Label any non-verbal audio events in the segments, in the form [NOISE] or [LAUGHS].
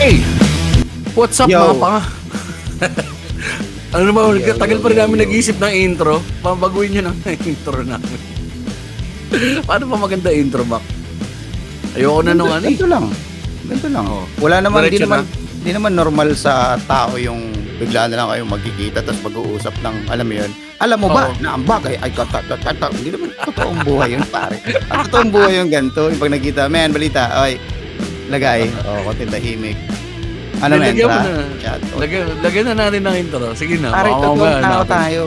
Hey! What's up Yo. mga panga? [LAUGHS] ano naman, Yo, tagal yo, pa rin yo, namin yo. nag-iisip ng intro. Pabaguhin nyo ng intro namin. [LAUGHS] Paano pa maganda intro, Mac? Ayoko na nung ano eh. Ganito lang. Ganito lang. Oo. Wala naman, di Diretso naman, di naman normal sa tao yung bigla na lang kayo magkikita tapos mag-uusap ng, alam mo yun, alam mo ba na ang bagay ay katatata. Hindi naman totoong buhay yun, pare. Ang totoong buhay yung ganito. Yung pag nakita, man, balita, ay, lagay, oh, konti tahimik. Ano na. Chat. Oh, Lagyan, lagyan na natin ng intro. Sige na. Pare, totoong tao tayo.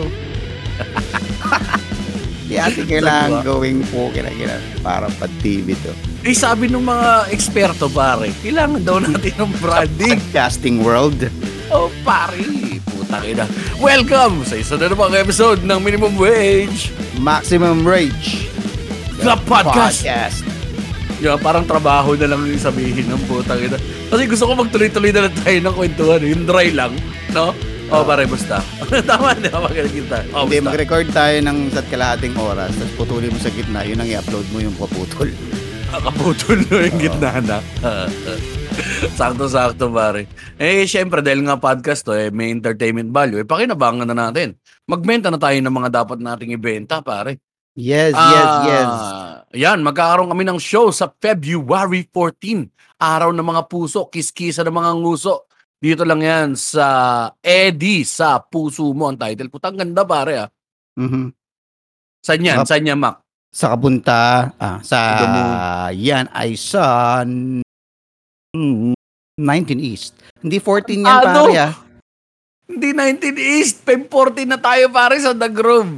[LAUGHS] Di atin kailangan going po, kailangan para pa TV to. Eh, sabi ng mga eksperto, pare, kailangan daw natin ng branding. Casting world. Oh, pare, putang ina. Welcome sa isa na namang episode ng Minimum Wage, Maximum Rage. the podcast. Podcast. Yeah, parang trabaho na lang yung sabihin ng putang ina. Kasi gusto ko magtuloy-tuloy na lang tayo ng kwentuhan. eh. Yung dry lang, no? O, oh, pare, basta. [LAUGHS] Tama na, magaling kita. Oh, Hindi, basta. mag-record tayo ng sa kalahating oras, tapos putulin mo sa gitna, yun ang i-upload mo yung paputol. Nakaputol no yung gitna na. [LAUGHS] Sakto-sakto, pare. Eh, syempre, dahil nga podcast to, eh, may entertainment value, eh, pakinabangan na natin. Magbenta na tayo ng mga dapat nating ibenta, pare. Yes, yes, yes. Ah, Yan, magkakaroon kami ng show sa February 14. Araw ng mga puso, kiskisa ng mga nguso. Dito lang yan sa Eddie sa Puso Mo ang title. Putang ganda pare ah. Mhm. Saan yan? Sarap. Saan yan, Mac? Sa kabunta, ah, sa yan ay sa mm, 19 East. Hindi 14 yan, Ano? pare ah. Hindi 19 East, Feb 14 na tayo pare sa The Grove.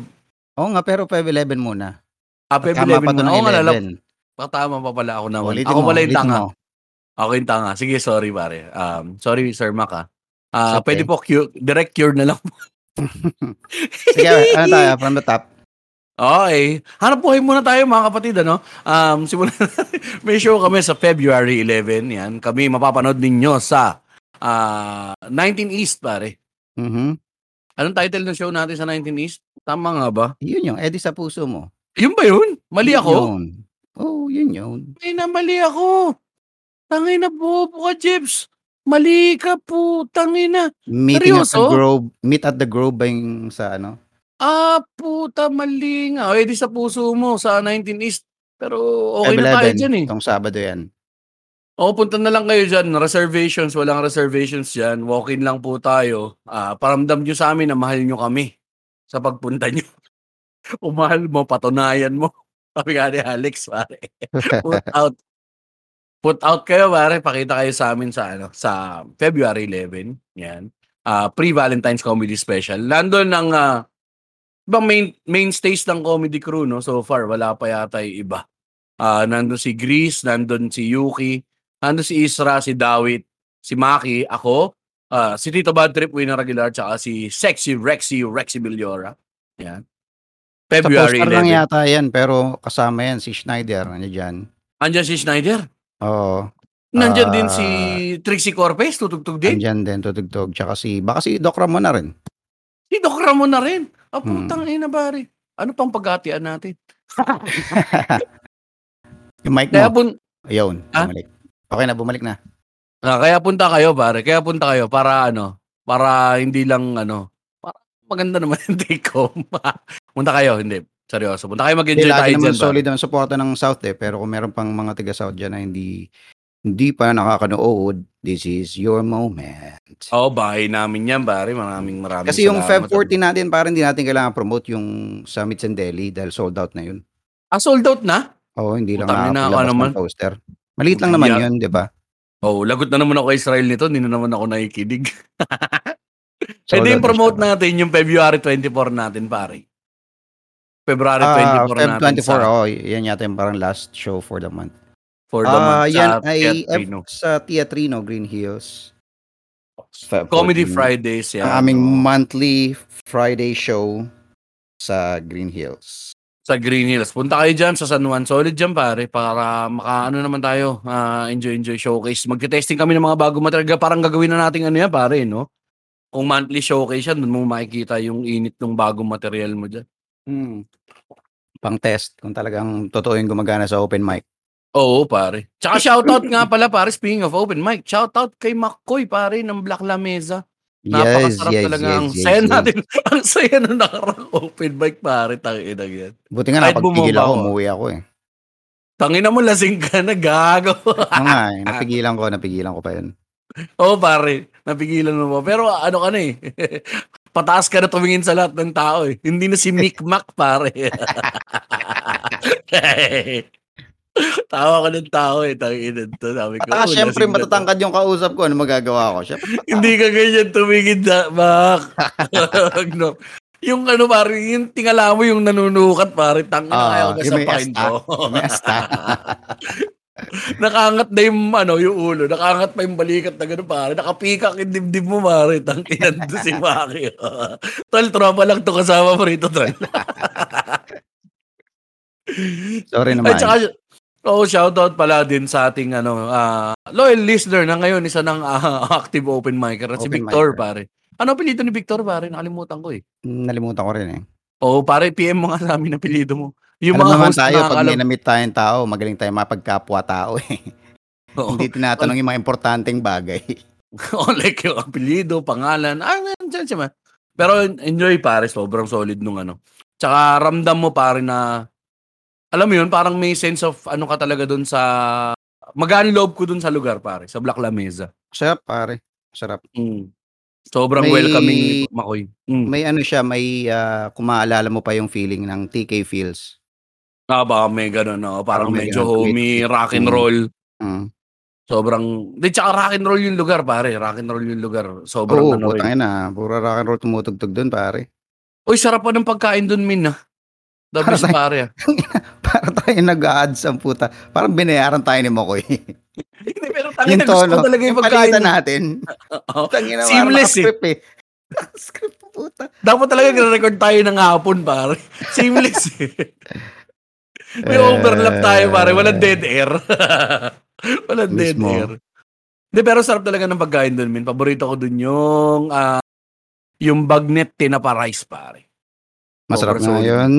Oo nga, pero 5-11 muna. Ah, Feb Tama 11 pa to muna. ng Oo nga, lalap. 11. Tama pa pala ako naman. Ulitin Ako mo, pala yung tanga. mo. Ako yung tanga. Sige, sorry pare. Um, sorry, Sir Mac ah. It's okay. pwede po cure, direct cure na lang. [LAUGHS] Sige, ano tayo, from the top. Okay. Hanap buhay muna tayo mga kapatid, ano? Um, simulan [LAUGHS] May show kami sa February 11. Yan. Kami mapapanood ninyo sa ah 19 East, pare. Mhm. Anong title ng show natin sa 19 East? Tama nga ba? Yun yung, Eddie sa puso mo. Yun ba yun? Mali Yun ako? yun. Oh, yun yun. Ay na, mali ako. Tangay na bobo ka, Jeps. Mali ka po, tangay na. Meeting at the Seryoso? Grove, meet at the Grove ba yung sa ano? Ah, puta, mali nga. O, edi sa puso mo, sa 19 East. Pero okay na tayo 5-11, dyan eh. Itong Sabado yan. O, punta na lang kayo dyan. Reservations, walang reservations dyan. Walk-in lang po tayo. Ah, paramdam nyo sa amin na mahal nyo kami sa pagpunta nyo. [LAUGHS] Kung mahal mo, patunayan mo. [LAUGHS] Sabi nga ni Alex, pare. [LAUGHS] Put out. Put out kayo, pare. Pakita kayo sa amin sa, ano, sa February 11. Yan. Ah, pre-Valentine's Comedy Special. Nandun ang ah, ibang main, mainstays ng comedy crew, no? So far, wala pa yata yung iba. Ah, nandun si Grease, nandun si Yuki, nandun si Isra, si Dawit, si Maki, ako, ah, si Tito Bad Trip, Winner Aguilar, tsaka si Sexy Rexy, Rexy Villora. Yan. Sa February lang 11. yata yan, pero kasama yan si Schneider. Ano dyan? Andyan si Schneider. Oo. Nandyan Ah, din si Trixie Corpez, tutugtog din. Andyan din, tutugtog. Tsaka si, baka si Doc Ramon na rin. Si Doc Ramon na rin. Ah, Hmm. putang ina pare. Ano pang paghatian natin? [LAUGHS] Yung mic Kaya, mo. pun Ayun, Ah? bumalik. Okay na, bumalik na. ah, kaya punta kayo pare. Kaya punta kayo para ano, para hindi lang ano, para maganda naman [LAUGHS] yung take home. [LAUGHS] punta kayo, hindi. Seryoso. Punta kayo Hindi, mag-enjoy tayo lagi naman dyan. pare. solid ang suporta ng South eh. Pero kung meron pang mga taga-South dyan na hindi hindi pa nakakanood, this is your moment. Oo, bahay namin yan, pare. Maraming maraming Kasi yung salamat. Feb 14 natin, parang hindi natin kailangan promote yung Summits and Delhi dahil sold out na yun. Ah, sold out na? Oo, hindi lang Putang ina, nakakalabas ano naman? ng poster. Maliit lang naman Yeah. yun, di ba? Oh, lagot na naman ako kay Israel nito. Hindi na naman ako nakikinig. [LAUGHS] Sold Pwede out yung na promote siya. natin yung February 24 natin, pare. February Ah, 24 Feb natin 24, sa, oh, yan yata yung parang last show for the month. For the Ah, month yan sa ay Teatrino. F- sa Teatrino, Green Hills. Feb Comedy 14. Fridays yan. Ang aming monthly Friday show sa Green Hills. sa Green Hills. Punta kayo dyan sa San Juan. Solid dyan pare para makaano naman tayo. ah, enjoy, enjoy showcase. Magte-testing kami ng mga bagong material. Parang gagawin na natin ano yan pare, no? Kung monthly showcase yan, doon mo makikita yung init ng bagong material mo dyan. Hmm. Pang test kung talagang totoo yung gumagana sa open mic. Oo, pare. Tsaka shoutout nga [LAUGHS] pala pare, speaking of open mic, shoutout kay McCoy pare ng Black Lamesa. Yes, Napakasarap yes, talaga. yes, ang yes, saya yes. natin. [LAUGHS] ang saya nung nakarang open mic pare. Tangina yan. Buti nga napagpigil ako, umuwi ako eh. Tangina mo, lasing ka na, gago. Oo nga eh, [LAUGHS] napigilan ko, napigilan ko pa yun. Oo, pare. Napigilan mo ba? Pero ano ka na eh. Pataas ka na tumingin sa lahat ng tao eh. Hindi na si Mick Mac, pare. Tawa ko ng tao eh. Tangina to. Sabi ko, Ah, "Oh, syempre to." matatangkad yung kausap ko, ano magagawa ko? Syempre, [LAUGHS] Hindi ka ganyan tumingin na, Mac. [LAUGHS] [LAUGHS] no. Yung ano pare, yung tingala mo yung nanunukat pare, tangin na ko yung may kasapakin asta. ko. Nakaangat na yung ano, yung ulo, nakaangat pa yung balikat na gano'n pare, nakapikak yung dibdib mo pare, tangin doon si Maki. tol, tropa lang to kasama mo rito, tol. Sorry Ay, naman. tsaka, oh, shoutout pala din sa ating ano, ah, loyal listener na ngayon, isa ng ah, [LAUGHS] active open micer, si Open Victor, micer. pare. Ano apelido ni Victor, pare? Nakalimutan ko eh. Nalimutan ko rin eh. Oo, pare, PM mo nga sa amin ang apelido mo. Yung Alam mga naman host tayo, na pag nakakalam- may namit tayong tao, magaling tayo mapagkapwa tao eh. [LAUGHS] Oo. Hindi tinatanong yung mga importanteng bagay. [LAUGHS] Oo, like yung apelido, pangalan, ah, dyan siya man. Pero enjoy pare, sobrang solid nung ano. Tsaka ramdam mo pare na, alam mo yun, parang may sense of ano ka talaga dun sa, magaan loob ko dun sa lugar pare, sa Black Lamesa. Sarap pare. Sarap. Mm. Sobrang May- welcoming ni Makoy. Mm. May ano siya, may ah, kung maalala mo pa yung feeling ng TK feels. Ah, baka may ganun, no? Parang, Parang may medyo homey, rock and Mm. roll. Mm. Sobrang, di tsaka rock and roll yung lugar pare, rock and roll yung lugar. Sobrang Oo, ano rin. putangin na. Puro rock and roll tumutugtog dun pare. Uy, sarap pa ng pagkain dun, Min, ah. The best, pare, ah. [LAUGHS] Para tayo nag-ads ang puta. Parang binayaran tayo ni Mokoy. [LAUGHS] Hindi, pero tangin yung na gusto ko talaga yung Yung pagkain. palitan natin. [LAUGHS] Tangina, parang Seamless, eh. eh. [LAUGHS] Script puta. Dapat talaga nag-record tayo ng hapon, pare. Seamless, eh. May Eh, overlap tayo, pare. Walang dead air. Walang dead Mismo. air. Hindi, pero sarap talaga ng pagkain doon, min. Paborito ko doon yung, ah, yung bagnet tinapa rice, pare. Masarap na solid. yun.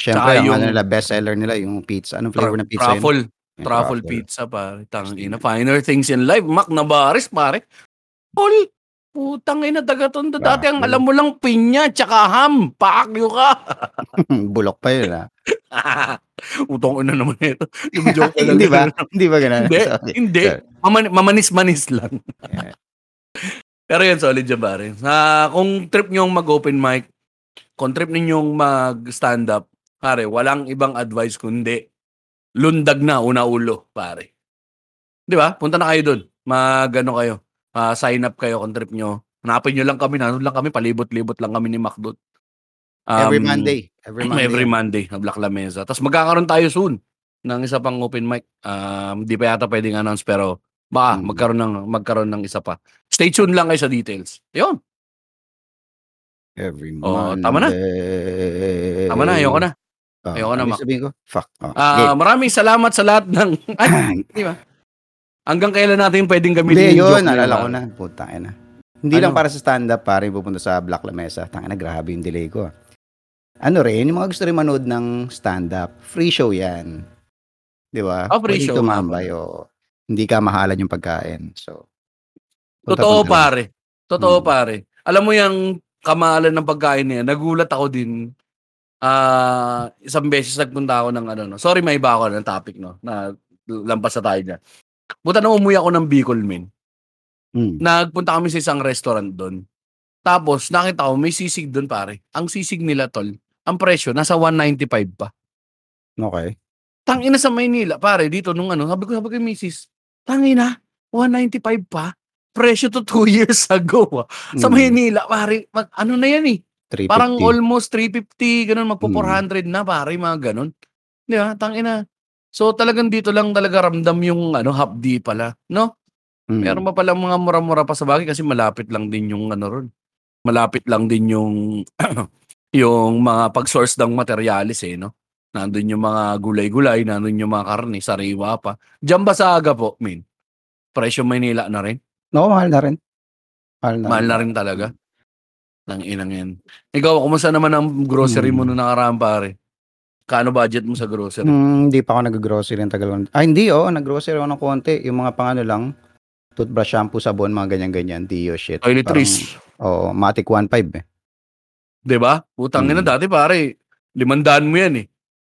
Siyempre, Tsaka ang yung- ano nila, best seller nila, yung pizza. Anong flavor ng pizza yun? Truffle. Yung Truffle pizza, pare. Tangina. Finer things in life. Mac na baris, pare. Holy, putang ina, taga-tondo. Dati ang Truffle. alam mo lang pinya, tsaka ham. Paakyo ka. [LAUGHS] Bulok pa yun, ah. [LAUGHS] Utong ina naman ito. Yung joke talaga. [LAUGHS] Hindi ba? Hindi ba ganun? Hindi, Sorry. hindi. Sorry. Maman- mamanis-manis lang. Yeah. Pero yan, solid dyan, pare. Na, kung trip nyong mag-open mic, kung trip ninyong mag-stand up, pare, walang ibang advice kundi lundag na una ulo, pare. Di ba? Punta na kayo doon. Mag, ano kayo, ah, sign up kayo kung trip nyo. Hanapin nyo lang kami, nanood lang kami, palibot-libot lang kami ni Macdot. Every Monday. Every Monday. [CLEARS THROAT] Every Monday, na Black Lamesa. Tapos magkakaroon tayo soon ng isa pang open mic. Um, di pa yata pwedeng announce pero baka Mm. magkaroon ng magkaroon ng isa pa. Stay tuned lang kayo sa details. 'Yun. Every Monday. tama na. Tama na, ayoko na. Oh, Ayoko na, ano Mac. sabihin ko? Fuck. Oh, Ah, maraming salamat sa lahat ng [CLEARS THROAT] ay, di ba? Hanggang kailan natin pwedeng gamitin Hindi, yung yun. joke na Naalala yun, ko pare? na. Puta na. Hindi Ano? lang para sa stand-up, pare, pupunta sa Black Lamesa. Tanga na, grabe yung delay ko. ah. Ano rin, yung mga gusto rin manood ng stand-up, free show yan. Di ba? Ah, free Pwede show tumambay, o Hindi ka mahalan yung pagkain. So, punta- Totoo punta lang. pare. Totoo Hmm. pare. Alam mo yung kamahalan ng pagkain niya, nagulat ako din. Ah, isang beses nagpunta ako ng ano no. Sorry may iba ako ng topic no. Na lampas na tayo dyan. Buta na umuwi ako ng Bicol men. Hmm. Nagpunta kami sa isang restaurant doon. Tapos nakita ko may sisig doon pare. Ang sisig nila tol, ang presyo nasa 195 pa. Okay. Tangina sa Maynila, pare, dito nung ano, sabi ko sabi ko misis, tangina, 195 pa. Presyo to 2 [LAUGHS] years ago. ah. Sa Hmm. Maynila, pare, mag, ano na yan eh. 350. Parang almost 350, ganun, magpo Mm. 400 na, pare, mga ganun. Di ba? Tangina. So talagang dito lang talaga ramdam yung ano, hapdi pala, no? Hmm. Meron pa pala mga mura-mura pa sa bagay kasi malapit lang din yung ano ron. Malapit lang din yung [CLEARS THROAT] yung mga pag-source ng materialis eh, no? Nandun yung mga gulay-gulay, nandun yung mga karne, sariwa pa. Diyan ba sa aga po, min? Presyo Maynila na rin? No, mahal na rin. Mahal na, Mahal na rin talaga. Nang inang yan. Ikaw, kumusta naman ang grocery mo Hmm. nung nakaraan, pare? Kaano budget mo sa grocery? Hmm, hindi pa ako nag-grocery ng tagal ko. Ah, hindi oo, nag-grocery ako ng konti. Yung mga pang ano lang, toothbrush, shampoo, sabon, mga ganyan-ganyan, Dio shit. Toiletries. Oo, Matic 1.5 eh. 'Di ba? Putang ina Mm. dati pare, 500 mo 'yan eh.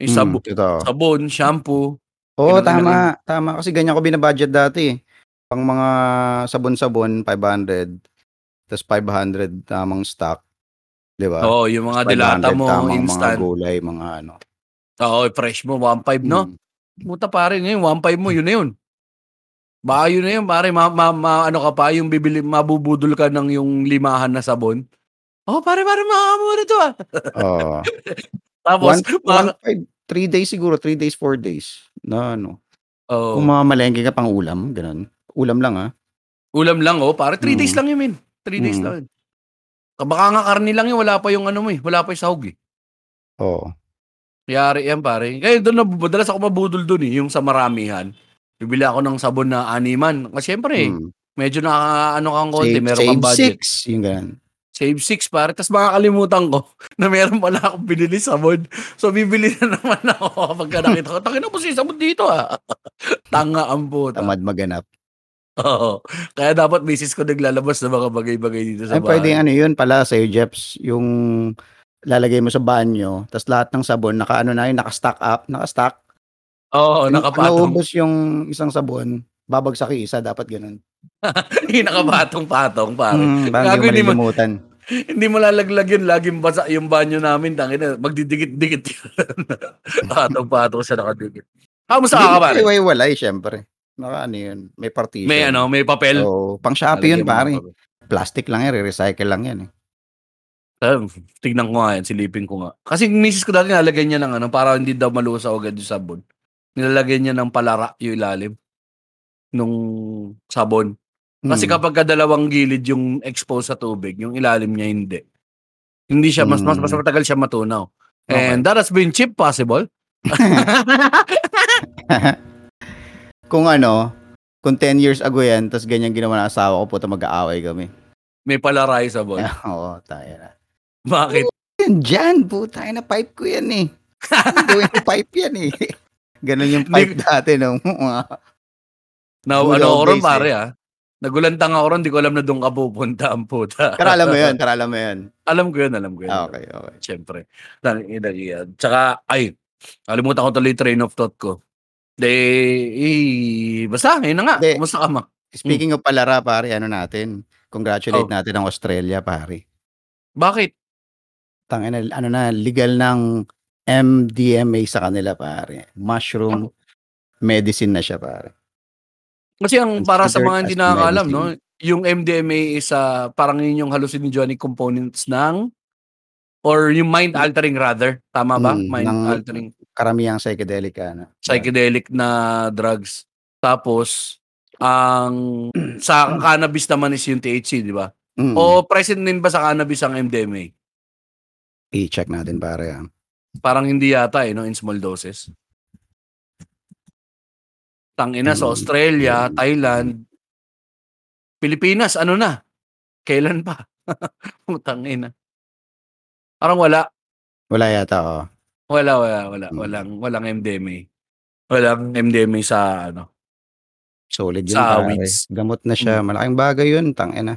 Yung Mm, sabo- totoo. sabon, shampoo. Oo, Ganun tama. Tama kasi ganyan ko binabudget dati. eh. Pang mga sabon-sabon 500, tapos 500 tamang stock, 'di ba? Oo, yung mga 500 dilata mo, tamang mga instant. gulay, mga ano. Oo, fresh mo 1.5 no? Mm. Puta pare, ngayon 1.5 mo, yun na yun. Baka yun na yun, pare, ma, ma, ma- ano ka pa, yung bibili, mabubudol ka ng yung limahan na sabon. Oh, pare, pare, makakamura to ah. Oo. [LAUGHS] Tapos, One, mga, 1.5, 3 days siguro, 3 days, 4 days. Na ano. oh, Kung mamalengke ka pang ulam, ganun. Ulam lang ah. ulam lang, oh, pare, 3 Mm. days lang yun, min. 3 days Mm. lang yun. Baka nga karni lang yun, wala pa yung ano mo eh, wala pa yung sahog eh. Oo. Yari yan, pare. Kaya doon na, madalas ako mabudol doon eh, yung sa maramihan. Bibili ako ng sabon na animan. Kasi syempre, Mm. medyo na ano kang konti, Save, meron save kang budget. 6, yung ganun. Save 6 pare. Tapos makakalimutan ko [LAUGHS] na meron pala akong binili sabon. So bibili na naman ako pagka nakita ko. Takin na po si sabon dito ah. [LAUGHS] Tanga ang puta. Tamad maganap. Oo. Kaya dapat misis ko naglalabas ng mga bagay-bagay dito sa Ay, bahay. pwedeng ano yun pala sa'yo, Jeps, yung lalagay mo sa banyo, tapos lahat ng sabon, naka ano na yun, naka-stack up, naka-stack. Oo, Yung nakapatong. Naubos yung isang sabon, babagsak yung isa, dapat ganun. [LAUGHS] Yung nakapatong-patong pare. Mm, parang Gago, hindi mo mo- malilimutan. Hindi mo lalaglag yun. Laging basa yung banyo namin. Tangin na. Magdidikit-dikit yun. [LAUGHS] Patong-patong siya nakadikit. Kamusta ka pare? Hindi walay syempre. Naka ano yun, may partition. May ano, may papel. So, pang Shopee yun, pare. Plastic lang yan, re-recycle lang yan. Eh. Um, tignan ko nga yan, silipin ko nga. Kasi yung misis ko dati nalagyan niya ng ano, para hindi daw malusa agad yung sabon. Nilalagyan niya ng palara yung ilalim nung sabon. Kasi Mm. kapag dalawang gilid yung exposed sa tubig, yung ilalim niya hindi. Hindi siya, mas, mas, mas Mm. matagal siya matunaw. Okay. And that has been cheap possible. [LAUGHS] [LAUGHS] Kung ano, kung 10 years ago yan, tapos ganyan ginawa ng asawa ko, puta mag-aaway kami. May yung sabon. [LAUGHS] Oo, tayo na. Bakit? Yan dyan, puta na pipe ko yan eh. Gawin ko pipe yan eh. [LAUGHS] Ganon yung pipe dati nung [LAUGHS] mga Na, Good ano ako ron pare ah. Nagulantang ako ron, di ko alam na doon ka pupunta ang puta. Tara alam mo yun, tara alam mo yun. alam ko yun, alam ko yun. Ah, okay, okay. Siyempre. Yan. Tsaka, ay, kalimutan ko tuloy yung train of thought ko. De, eh, basta, yun na nga. De. Kumusta ka ma? Speaking of palara, pare, ano natin, congratulate Oh. natin ang Australia, pare. Bakit? Tangina, ano na, legal ng MDMA sa kanila, pare. Mushroom medicine na siya, pare. Kasi ang para sa mga hindi nakakaalam, no, yung MDMA is ah, parang yun yung hallucinogenic components ng or yung mind altering rather. Tama ba? Mm, mind ng- altering Karamihang psychedelic, ano. psychedelic na drugs. Tapos ang [CLEARS THROAT] sa cannabis naman is yung THC, di ba? Mm. O present din ba sa cannabis ang MDMA? I-check natin, pare. ah. Parang hindi yata eh, no, in small doses. Tangina sa Mm. Australia, Thailand, Pilipinas, ano na? Kailan pa? [LAUGHS] Putang ina. Parang wala. Wala yata, oh. Wala, wala, wala. Mm. Walang, walang MDMA. Walang MDMA sa, ano. Solid yun, Sa pare. weeds. Gamot na siya. Malaking bagay yun, tangina.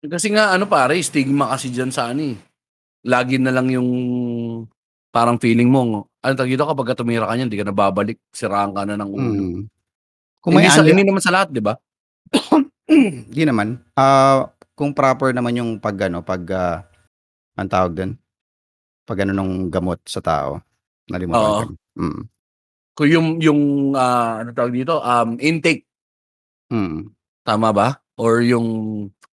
Kasi nga, ano pare, stigma kasi dyan sa ano eh. Lagi na lang yung parang feeling mo, ano tawag dito, kapag ka tumira ka niyan, hindi ka na babalik, siraan ka na ng ulo. Mm. Kung may hindi, sa, hindi naman sa lahat, di ba? Di naman. Ah, kung proper naman yung pag ano, pag uh, ang tawag doon. Pag ano nung gamot sa tao. Nalimutan Oo. ko. Mm. Kung yung, yung ah, ano tawag dito, um, intake, Mm. tama ba? Or yung,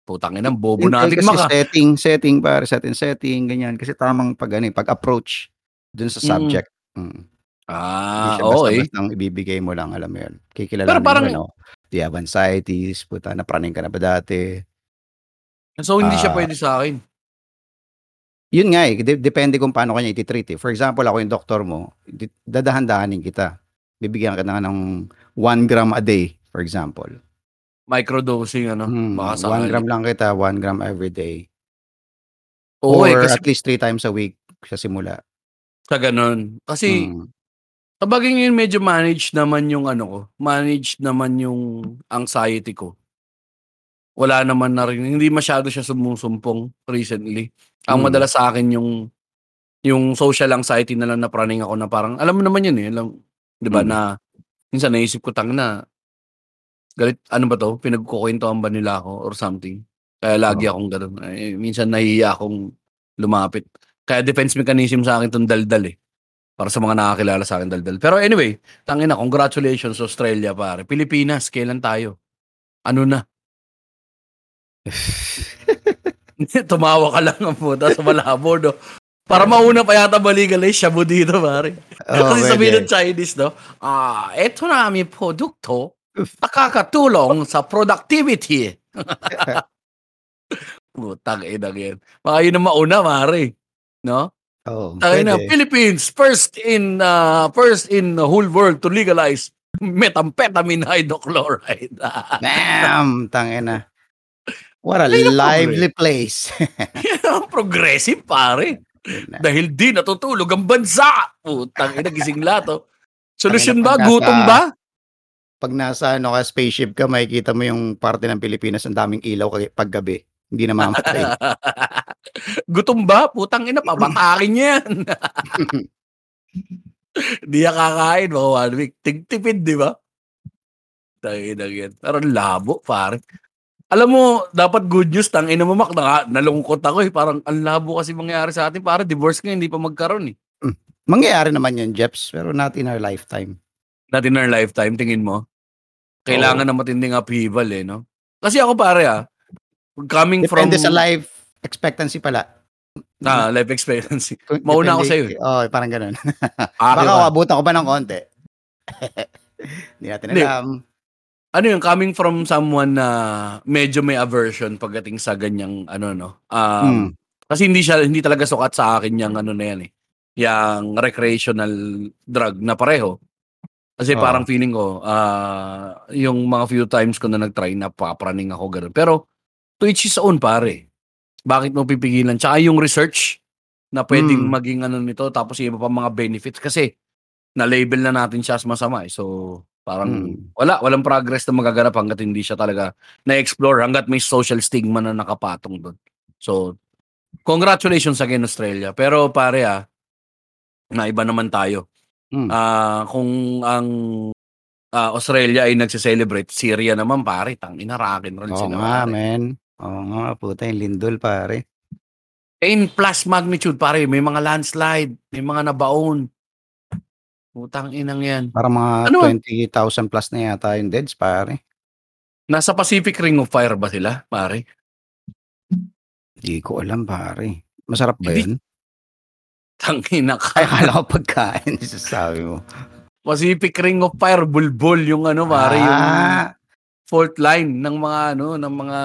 putang ina, bobo Hindi, natin kasi maka. setting, setting para setting, setting, ganyan. Kasi tamang pag ano, eh, pag approach dun sa Mm. subject. Mm. Hindi Ah, siya oo eh. basta-basta ibibigay mo lang, alam mo yun. Kikilala Pero parang- ano, do you have anxieties? Puta, napraning ka na ba dati? So, hindi siya Ah. pwede sa akin. Yun nga eh, de- depende kung paano kanya ititreat eh. For example, ako yung doktor mo, dadahan-dahanin kita. Bibigyan ka na ng 1 gram a day, for example. Microdosing, ano, Hmm, baka 1 sakali. gram lang kita, 1 gram every day. Oo Or eh, kasi at least 3 times a week sa simula. Sa gano'n. Kasi Mm. sabagay ngayon medyo manage naman yung ano ko, manage naman yung anxiety ko. Wala naman na rin hindi masyado siya sumusumpong recently. Ang Mm. madalas sa akin yung yung social anxiety na lang na praning ako na parang alam mo naman yun, eh, alam 'di ba, Mm. na minsan naisip ko, "Tangina, galit ano ba 'to, pinagkukuwentuhan ba nila ako or something?" Kaya lagi Oo. akong gano'n. Eh, minsan nahihiya akong lumapit. Kaya defense mechanism sa akin 'tong daldal, eh. Para sa mga nakakilala sa akin daldal. Pero anyway, tangina congratulations Australia pare. Pilipinas, kailan tayo? Ano na? [LAUGHS] Tumawa ka lang ang puta sa malabo, 'no? Para mauna pa yata ma-legalize shabu dito pare. Oo, Kasi sabihin ng. Chinese 'no, "Ah, eto na aming produkto, nakakatulong sa productivity." [LAUGHS] Putang inang 'yan. Baka yun ang mauna pare, 'no? Oo, Tangina, puwede. Philippines first in, ah, first in the whole world to legalize methamphetamine hydrochloride. [LAUGHS] Damn, tangina. What a Ay, lively place. [LAUGHS] Progressive pare. Na. Dahil di natutulog ang bansa. Putang ina, gising lahat, oh. Solusyon ba? pag Gutom nasa ba? pag nasa ano ka, spaceship ka, makikita mo yung parte ng Pilipinas, ang daming ilaw kagi paggabi. Hindi namamatay. [LAUGHS] Gutom ba? Putang ina, pabatakin niya yan. [LAUGHS] Di niya kakain, mga one week. Tigtipid, di ba? Tangina yan. Pero ang labo, pare. Alam mo, dapat good news, tangina mo, Mak, na, nalungkot ako eh. Parang ang labo kasi mangyayari sa atin. Pare, divorce nga, hindi pa magkaroon eh. Mangyayari naman yan, Jeps, pero not in our lifetime. Not in our lifetime, tingin mo? Kailangan na matinding upheaval eh, no? Kasi ako pare ah, coming from... Depende sa life expectancy pala. Ah, life expectancy. [LAUGHS] Mauna ako depende- sa'yo eh. Oo, parang ganun. Akin [LAUGHS] Baka ba? abutan ko pa ng konti. [LAUGHS] Hindi natin alam. Ano yung coming from someone na medyo may aversion pagdating sa ganyang ano no. Um, Hmm. kasi hindi siya hindi talaga sukat sa akin yung ano na yan eh. Yung recreational drug na pareho. Kasi Oo. parang feeling ko ah yung mga few times ko na nag-try na papraning ako ganun. Pero to each his own pare. Bakit mo pipigilan? Tsaka yung research na pwedeng Hmm. maging ano nito tapos yung iba pa mga benefits kasi na-label na natin siya as masama eh. So parang Hmm. wala, walang progress na magaganap hanggat hindi siya talaga na-explore, hanggat may social stigma na nakapatong doon. So, congratulations again Australia. Pero pare ah, na iba naman tayo. Hmm. Ah, kung ang ah, Australia ay nagse-celebrate, Syria naman pare, tangina rock and roll Oo sila. nga, pare. men. Oo nga, puta yung lindol, pare. 10 plus magnitude pare, may mga landslide, may mga nabaon. Putang inang yan. Parang mga Ano? 20,000 plus na yata yung deads, pare. Nasa Pacific Ring of Fire ba sila, pare? Hindi ko alam, pare. Masarap ba Hindi. yun? [LAUGHS] Tangina ka. Ay, akala ko pagkain, [LAUGHS] sasabi mo. Pacific Ring of Fire, bulbul yung ano, pare, yung ah, fault line ng mga ano, ng mga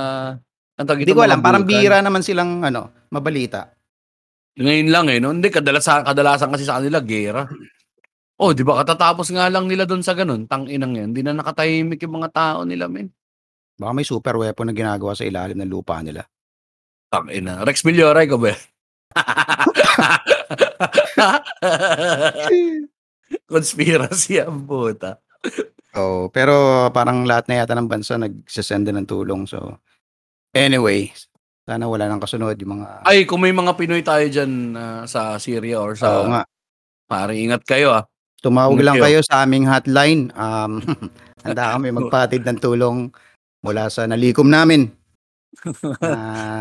ang tawag hindi ito, ko mga alam. Parang bulkan. bira naman silang, ano, mabalita. Ngayon lang eh, no? Hindi, kadalasan, kadalasan kasi sa kanila, gera. Oh, di ba katatapos nga lang nila doon sa ganun, tang inang yan. Hindi na nakatahimik yung mga tao nila, men. Baka may super weapon na ginagawa sa ilalim ng lupa nila. Tang ina. Rex Milloray ko ba? [LAUGHS] Conspiracy ang puta. Oh, pero parang lahat na yata ng bansa nagsasend ng tulong. So, anyway, sana wala nang kasunod yung mga... Ay, kung may mga Pinoy tayo dyan ah, sa Syria or Oo sa... nga. Pare, ingat kayo ah. Tumawag lang kayo. sa aming hotline. Um, [LAUGHS] handa kami magpatid ng tulong mula sa nalikom namin na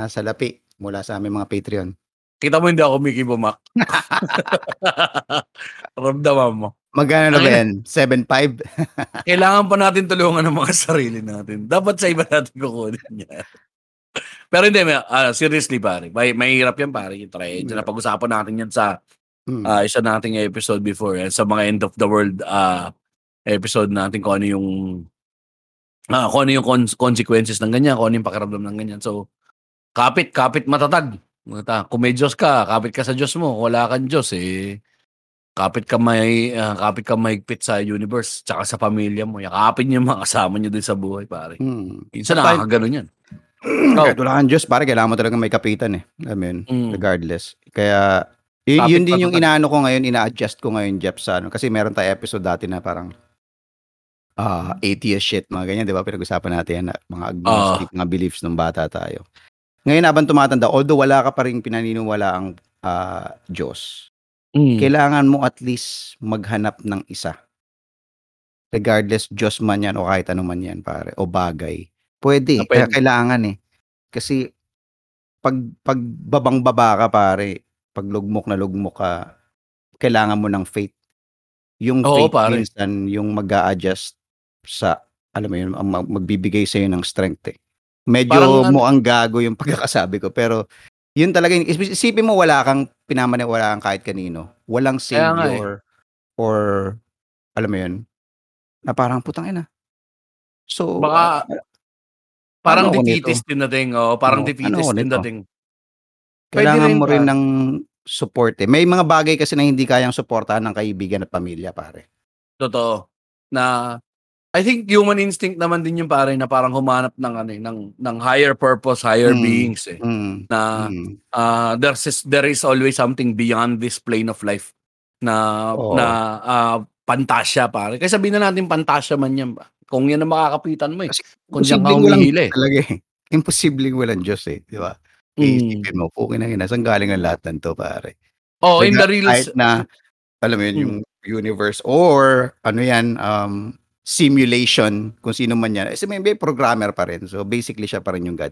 [LAUGHS] sa lapi mula sa aming mga Patreon. Kita mo hindi ako Mickey Bumak. [LAUGHS] Ramdaman mo. Magkano na ba yan? 7.5? Kailangan pa natin tulungan ng mga sarili natin. Dapat sa iba natin kukunin yan. Pero hindi, ah, seriously pare, may, mahirap yan pare. Try, Hmm. napag-usapan natin yan sa Hmm. ah, isa nating episode before. Yan, sa mga end of the world ah, episode natin kung ano yung ah, kung ano yung cons- consequences ng ganyan, kung ano yung pakiramdam ng ganyan. So, kapit, kapit matatag. Mata, Kung may Diyos ka, kapit ka sa Diyos mo. Kung Wala kang Diyos, eh, kapit ka may ah, kapit ka mahigpit sa universe tsaka sa pamilya mo. Yakapin niyo mga kasama niyo din sa buhay, pare. Hmm. Minsan nakakaganon yan. Kahit wala kang Diyos, pare, kailangan mo talaga may kapitan eh. I mean, Mm. regardless. Kaya, Yu Kapit yun din yung inaano ko ngayon, ina-adjust ko ngayon Jeff sa ano, kasi meron tayong episode dati na parang ah, atheist shit, mga ganyan, 'di ba? Pinag-usapan natin yan na mga agnostic, mga beliefs nung bata tayo. Ngayon habang tumatanda, although wala ka pa ring pinaniniwalaang ah, Diyos, Hmm. kailangan mo at least maghanap ng isa. Regardless Diyos man yan o kahit ano man yan pare o bagay. Puwede, Na kaya kailangan, eh. Kasi 'pag 'pag babang-baba ka pare, 'pag lugmok na lugmok ka, kailangan mo ng faith. Yung Oo, faith pare. minsan yung mag-a-adjust sa alam mo yun, ang mag magbibigay sa'yo ng strength, eh. Medyo Parang ano mukhang gago yung [LAUGHS] pagkakasabi ko pero yun talaga yung isip isipin mo wala kang pinamaniwalaan kahit kanino, walang Kaya nga, eh. savior or alam mo yun, na parang putang ina. So, ah, Baka parang ano ako nito? defeatist yung dating, oo, parang Oo, ano defeatist ako yung nito? dating. Kailangan rin, mo rin pare. ng support, eh. May mga bagay kasi na hindi kayang suportahan ng kaibigan at pamilya pare. Totoo. Na I think human instinct naman din yung pare na parang humanap ng ano, eh, ng ng higher purpose, higher Mm, beings, eh. mm, Na, mm. ah, there's is there is always something beyond this plane of life na na, Oo. ah, pantasya pare. Kaya sabihin na natin pantasya man yan ba, kung yan ang makakapitan mo, eh. Kasi Kung diyan ka Diyos eh. talaga, eh. Imposibleng walang Diyos, eh, 'di ba? Hmm. Iisipin mo, putang ina, saan galing ang lahat ng 'to pare? Oo, in Wala the real kahit na alam mo yun, Hmm. yung universe or ano yan, um, simulation kung sino man yan. Kasi may may programmer pa rin. So, basically siya pa rin yung God.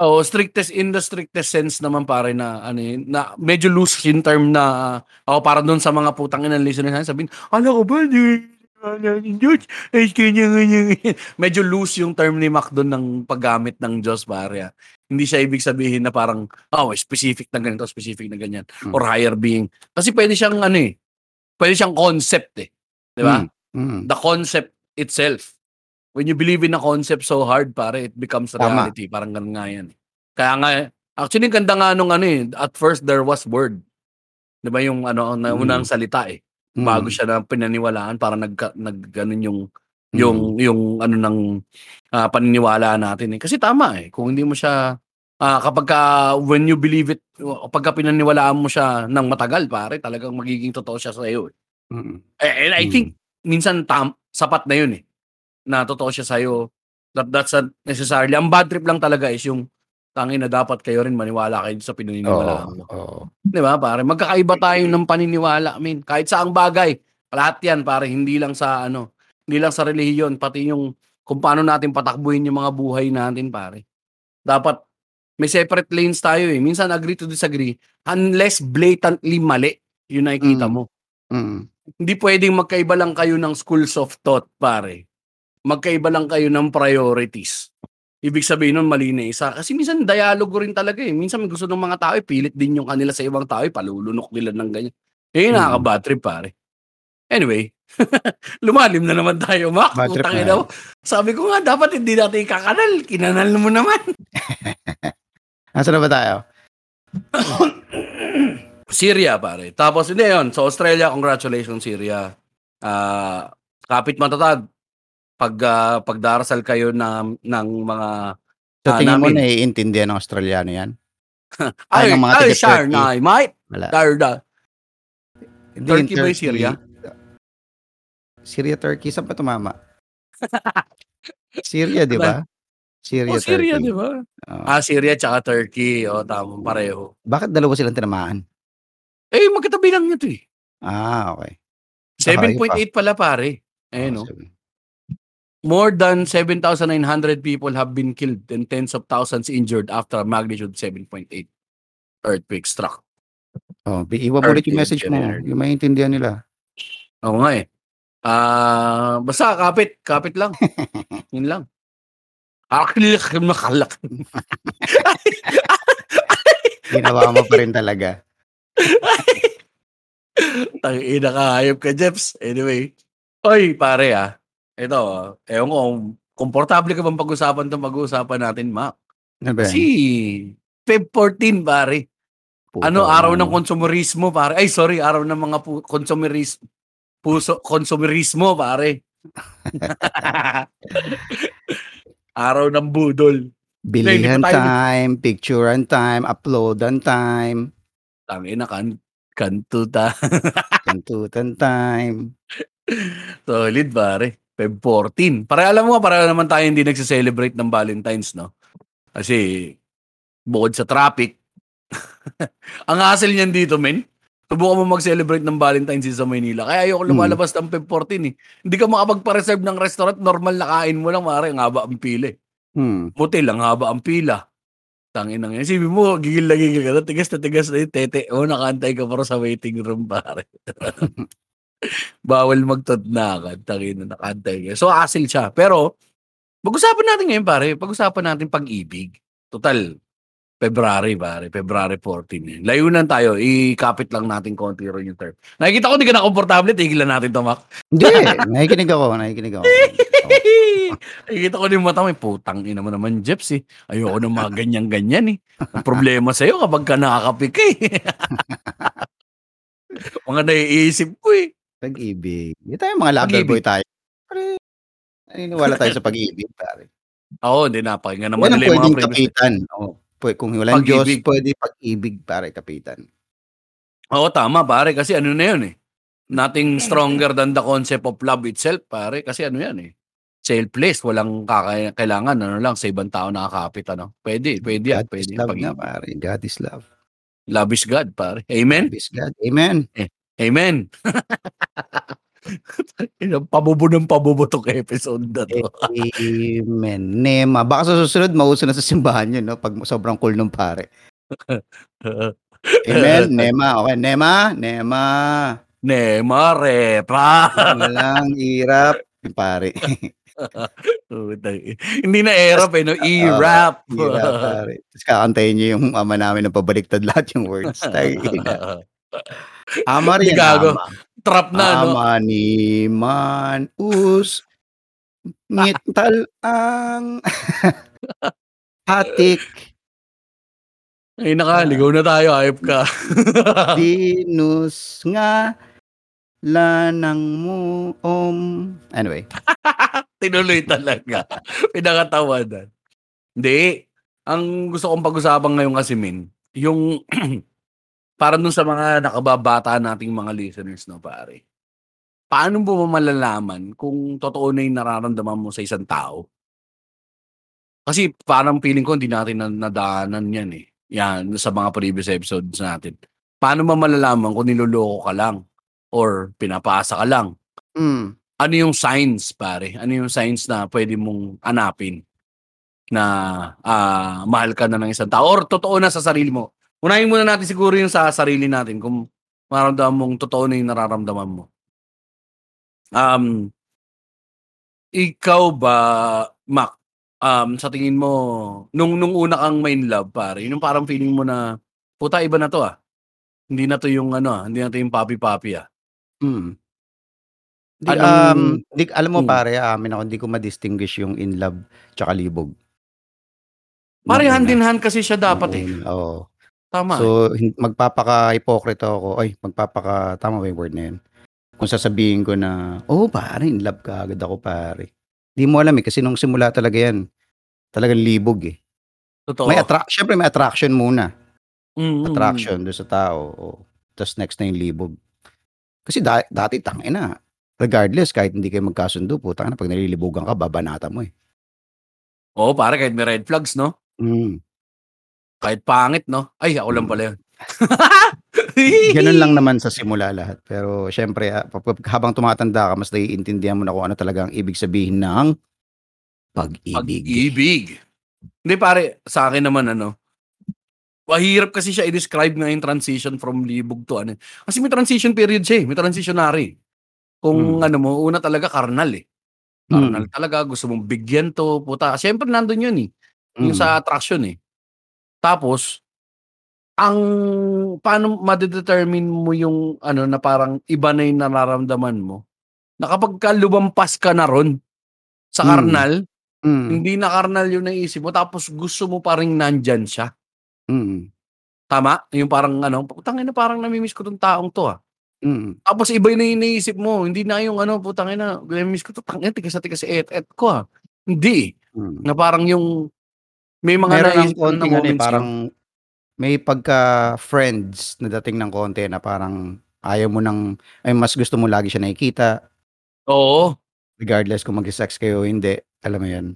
Oo, strictest in the strictest sense naman pare na ano yun, na medyo loose in term na ako para doon sa mga putang inang listeners natin sabihin, "Akala ko ba di yung Diyos, ay kanya ganyan." Medyo loose yung term ni Mac doon ng paggamit ng Diyos pare, ah. Hindi siya ibig sabihin na parang, oh, specific na ganito, specific na ganyan, Hmm. or higher being. Kasi pwede siyang ano eh, pwede siyang concept eh. 'Di ba? Mm, mm. The concept itself. When you believe in a concept so hard, pare, it becomes Tama. reality. Parang ganun nga yan. Kaya nga, actually, ang ganda nga nung ano eh, at first there was word. Di ba yung ano, na Mm. unang salita eh. Bago Mm. siya na pinaniwalaan, para nag, nag ganun yung, yung, Mm. yung ano ng ah, paniniwala natin eh. Kasi tama eh, kung hindi mo siya, ah, kapag ka, when you believe it, kapag ka pinaniwalaan mo siya ng matagal, pare, talagang magiging totoo siya sa iyo. Mm. Eh, and I Mm. think minsan tam sapat na 'yun eh. Na totoo siya sa That that's not necessarily. Ang bad trip lang talaga is yung tangin na dapat kayo rin maniwala kayo sa pinaniniwalaan mo. oo. 'Di ba? Pare, magkakaiba tayo ng paniniwala, I mean, kahit saang bagay. Lahat 'yan pare, hindi lang sa ano, hindi lang sa relihiyon, pati yung kung paano natin patakbuhin yung mga buhay natin, pare. Dapat may separate lanes tayo eh. Minsan agree to disagree unless blatantly mali yung nakikita Mm. mo. Mm. Hindi pwedeng magkaiba lang kayo ng schools of thought, pare. Magkaiba lang kayo ng priorities. Ibig sabihin nun, mali na isa. Kasi minsan, dialogo rin talaga eh. Minsan, gusto ng mga tao, eh, pilit din yung kanila sa ibang tao, eh, palulunok nila ng ganyan. Eh, Mm. nakaka-bad trip, pare. Anyway, [LAUGHS] lumalim na naman tayo, Mac. Bad trip na mo. Sabi ko nga, dapat hindi natin kakanal. Kinanal mo naman. [LAUGHS] Nasaan na ba tayo? [COUGHS] Syria, pare. Tapos, hindi yun. So, Australia, congratulations, Syria. Ah, kapit matatag. Pag, ah, pagdarasal kayo na, ng mga Sa Ah, tingin mo namin. naiintindihan ng Australiano yan? [LAUGHS] Ay, ay, taga sure, na, mate. Wala. Darda. Turkey ba yung Syria? Syria, Turkey. Saan pa tumama? [LAUGHS] Syria, di ba? Syria, Oh, Syria, Turkey. di ba? Oo. Ah, Syria tsaka Turkey. O, tama, pareho. Bakit dalawa silang tinamaan? Eh, magkatabi lang nito eh. Ah, okay. 7.8 pala, pare. No? Oh, seven. More than 7,900 people have been killed and tens of thousands injured after a magnitude 7.8 earthquake struck. Oh, iwan mo ulit yung message mo. Yung maintindihan nila. Oo nga eh. Ah, basta kapit, kapit lang. [LAUGHS] Yun lang. Akilak makalak. [LAUGHS] Ginawa mo pa rin talaga. [LAUGHS] Tangina ka, hayop ka, Jeps. Anyway. Oy, pare ah. Ito, ewan ko, komportable ka bang pag-usapan itong pag-uusapan natin, Mac? Ano? Kasi, Feb 14, pare. Puta, Ano, araw ng ano. konsumerismo, pare. Ay, sorry, araw ng mga pu- consumeris puso, konsumerismo, pare. [LAUGHS] araw ng budol. Bilihan tayo- time, picturean time, uploadan time. Tangina kan. Kantuta. [LAUGHS] Kantutan time. Solid pare. Feb 14. Para alam mo, para naman tayo hindi nagse-celebrate ng Valentine's, no? Kasi bukod sa traffic, [LAUGHS] ang hassle niyan dito, men. Subukan mo mag-celebrate ng Valentine's Day sa Maynila. Kaya ayoko lumalabas ng Feb 14 eh. Hindi ka makapagpa-reserve ng restaurant, normal na kain mo lang, mare, ang haba ang pila. eh. Hmm. Motel, ang haba ang pila. Tangin na yan. Sabi mo, gigil na gigil ka. na, Tigas na tigas na yung tete. O, nakantay ka para sa waiting room, pare. [LAUGHS] Bawal magtadnakan. Tangin na nakantay ka. So, hassle siya. Pero, pag-usapan natin ngayon, pare. Pag-usapan natin pag-ibig. Total, February, pare. February 14. Yan. Layunan tayo. Ikapit lang natin konti rin yung term. Nakikita ko, di ka na komportable. Tigilan natin to, Mac. Hindi, nakikinig ako, nakikinig ako. [LAUGHS] Nakikita ko din mata mo, putang ina mo naman, Jeps eh. Ayoko ng mga ganyan-ganyan eh. Ang problema sa'yo kapag ka nakakapik ka eh. [LAUGHS] mga naiisip ko eh. Pag-ibig. Hindi tayo mga lover boy tayo. Pare, naniniwala tayo sa pag-ibig, pare. Oo, hindi napakinggan naman nila yung mga pwedeng previous. Pwede, kung walang Diyos, Pag-ibig. pwede pag-ibig, pare, kapitan. Oo, tama pare. Kasi ano na yun eh. Nothing stronger than the concept of love itself, pare. Kasi ano yan eh. Selfless. Walang kaka- kailangan. Ano lang, sa ibang tao nakakapit. Ano. Pwede, pwede yan. God Pwede is yan. love nga, pare. God is love. love is God, pare. Amen? Love is God. Amen. Amen. [LAUGHS] Ilang pabubo ng pabubo tong episode na to. Amen. Nema. Baka sa susunod, mauso na sa simbahan yun, no? Pag sobrang cool nung pare. Amen. Nema. Okay. Nema. Nema. Nema, repa. Walang hirap. Pare. Hindi na erap eh, no? E-rap. Hirap, pare. Tapos kakantayin niyo yung ama namin na pabaliktad lahat yung words. Tayo. [LAUGHS] Ama rin. Gago. Ama. Trap na, no? Ama ni man us ngital ang [LAUGHS] hatik Ay, nakaligaw na tayo. Ayop ka. [LAUGHS] dinus nga lanang mo om anyway [LAUGHS] Tinuloy talaga. Pinakatawanan. Hindi. Ang gusto kong pag-usapan ngayon kasi, Min, yung [CLEARS THROAT] para dun sa mga nakababata nating mga listeners, no, pare. Paano mo malalaman kung totoo na yung nararamdaman mo sa isang tao? Kasi parang feeling ko hindi natin na, nadaanan yan eh. Yan, sa mga previous episodes natin. Paano mo malalaman kung niloloko ka lang or pinapasa ka lang? mm. ano yung signs, pare? Ano yung signs na pwede mong hanapin na ah, mahal ka na ng isang tao or totoo na sa sarili mo? Unahin muna natin siguro yung sa sarili natin kung maramdaman mong totoo na yung nararamdaman mo. Um, ikaw ba, Mac, um, sa tingin mo, nung, nung una kang main love, pare, yun yung parang feeling mo na, puta, iba na to ah. Hindi na to yung ano ah, hindi na to yung papi-papi ah. Mm. Di, Anong- um, di, alam mo Mm. pare, amin ako, hindi ko ma-distinguish yung in love tsaka libog. Pare, hand in hand kasi siya dapat eh. Oo. Tama eh. So, hin- magpapaka-hypocrite ako. Ay, magpapaka, tama ba yung word na yun? Kung sasabihin ko na, oh, pare, in love ka agad ako, pare. Di mo alam eh, kasi nung simula talaga yan, talagang libog eh. Totoo. May attract, syempre may attraction muna. Mm, mm, Attraction doon sa tao. Oh. Tapos next na yung libog. Kasi da- dati, tangin na. Regardless, kahit hindi kayo magkasundo, putang na, pag nalilibugan ka, babanata mo eh. Oo, pare, kahit may red flags, no? Mm. Kahit pangit, no? Ay, ako lang pala yun. [LAUGHS] Ganun lang naman sa [LAUGHS] simula lahat. Pero syempre, ah, habang tumatanda ka, mas naiintindihan mo na kung ano talaga ang ibig sabihin ng pag-ibig. Pag-ibig. Hindi, pare, sa akin naman, ano, mahirap kasi siya i-describe nga yung transition from libog to ano. Kasi may transition period siya eh. May transitionary. Kung Hmm. ano mo, una talaga karnal eh. Karnal talaga, gusto mong bigyan to, puta. Siyempre, nandun yun eh. Yung Mm. sa attraction eh. Tapos, ang paano madedetermine mo yung ano na parang iba na yung nararamdaman mo na kapag ka lumampas ka na ron sa Mm. karnal, Mm. hindi na karnal yung naisip mo, tapos gusto mo parang nandyan siya. Mm. Tama? Yung parang ano, putang ina parang namimiss ko tong taong to ah. Mm. Tapos iba na yung naisip mo, hindi na yung ano, putang ina, namimiss ko to, tangina, tigas na tigas et et ko ah. Hindi. Mm. Na parang yung may mga Meron ng ka konting ano eh, parang may pagka-friends na dating ng konti na parang ayaw mo ng ay mas gusto mo lagi siya nakikita. Oo. Regardless kung magse-sex kayo o hindi, alam mo 'yun?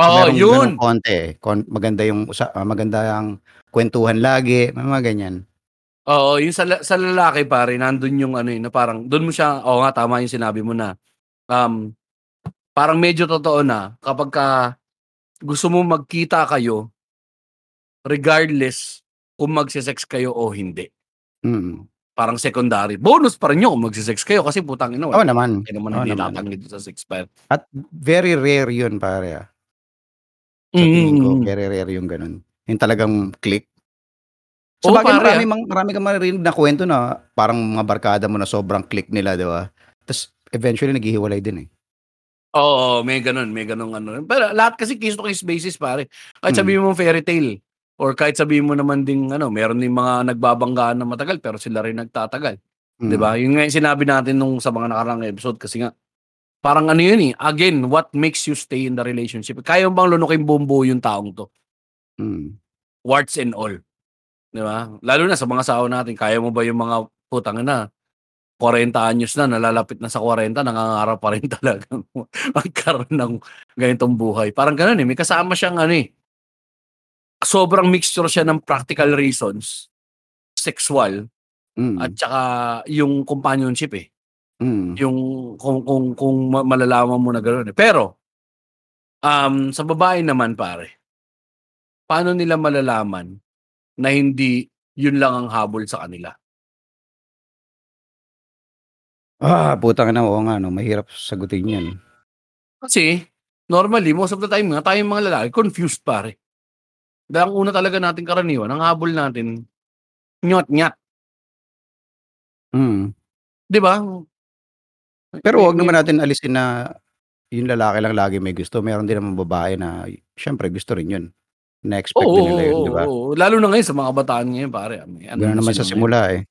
So, Oo, merong yun. gano'ng konti, eh, kon maganda yung usa ah, maganda ang kuwentuhan lagi, may mga ganyan. Oo, yung sa la sa lalaki pare nandun yung ano, eh, na parang dun mo siya oo nga tama yung sinabi mo na, um, parang medyo totoo na kapagka gusto mo magkita kayo regardless kung magse-sex kayo o hindi. Mm. Parang secondary. Bonus pa rin yun kung magse-sex kayo kasi putang ina Oo wala naman, hindi naman hindi naman. dun sa sex pa. At very rare 'yun pare, ah. Sa tingin ko Mm. very rare yung gano'n, yung talagang click. Sabagay pare, marami ah. mang marami kang maririnig na kuwento na parang mga barkada mo na sobrang click nila, 'di ba? Tas eventually naghihiwalay din, eh. Oo, may gano'n, may gano'ng ano. Pero lahat kasi case to case basis pare. Kahit Mm. sabihin mong fairytale or kahit sabihin mo naman ding ano, meron ding mga nagbabanggaan na matagal pero sila rin nagtatagal, 'di ba? Mm. Yun nga yung sinabi natin nung sa mga nakaraang episode kasi nga parang ano yun, eh, again, what makes you stay in the relationship? Kaya mo bang lunukin buong buo yung taong 'to? Mm. Warts and all, 'di ba? Lalo na sa mga asawa natin, kaya mo ba yung mga putang ina, 40 anyos na, nalalapit na sa 40, nangangarap pa rin [LAUGHS] talagang magkaroon ng ganitong buhay. Parang gano'n, eh, may kasama siyang ano, eh sobrang mixture siya ng practical reasons, sexual, at Mm. saka yung companionship, eh. Mm. Yung kung kung kung ma malalaman mo na gano'n, eh. Pero, um, sa babae naman pare paano nila malalaman na hindi yun lang ang habol sa kanila? Ah, putang ina, oo nga 'no, mahirap sagutin 'yan. Kasi, normally most of the time nga tayong mga lalaki confused pare. Dahil ang una talaga nating karaniwan, ang habol natin, nyot-nyat. Mm. 'Di ba? Pero May wag naman natin alisin na yung lalaki lang lagi may gusto, meron din namang babae na siyempre gusto rin 'yun. Na-expect Oo, din nila 'yun, oo, 'di ba? oo, lalo na ngayon sa mga kabataan ngayon pare, may ano Gano'n na naman sila sa ngayon. simula, eh.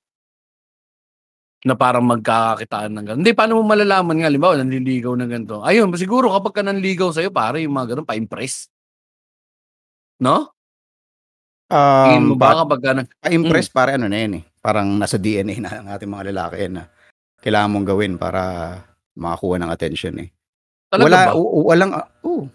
Na parang magkakakitaan ng gano'n. Hindi, paano mo malalaman nga halimbawa nanliligaw ng ganito, ayun siguro kapagka nanligaw sa'yo pare yung mga gano'n pa-impress. 'No? Um, ba but kapagka nag pa-impress hmm. pare ano na 'yan, eh, parang nasa DNA na ng ating mga lalaki 'yan na kailangan mong gawin para makakuha ng atensyon, eh. Talaga Wala ba? o walang oo,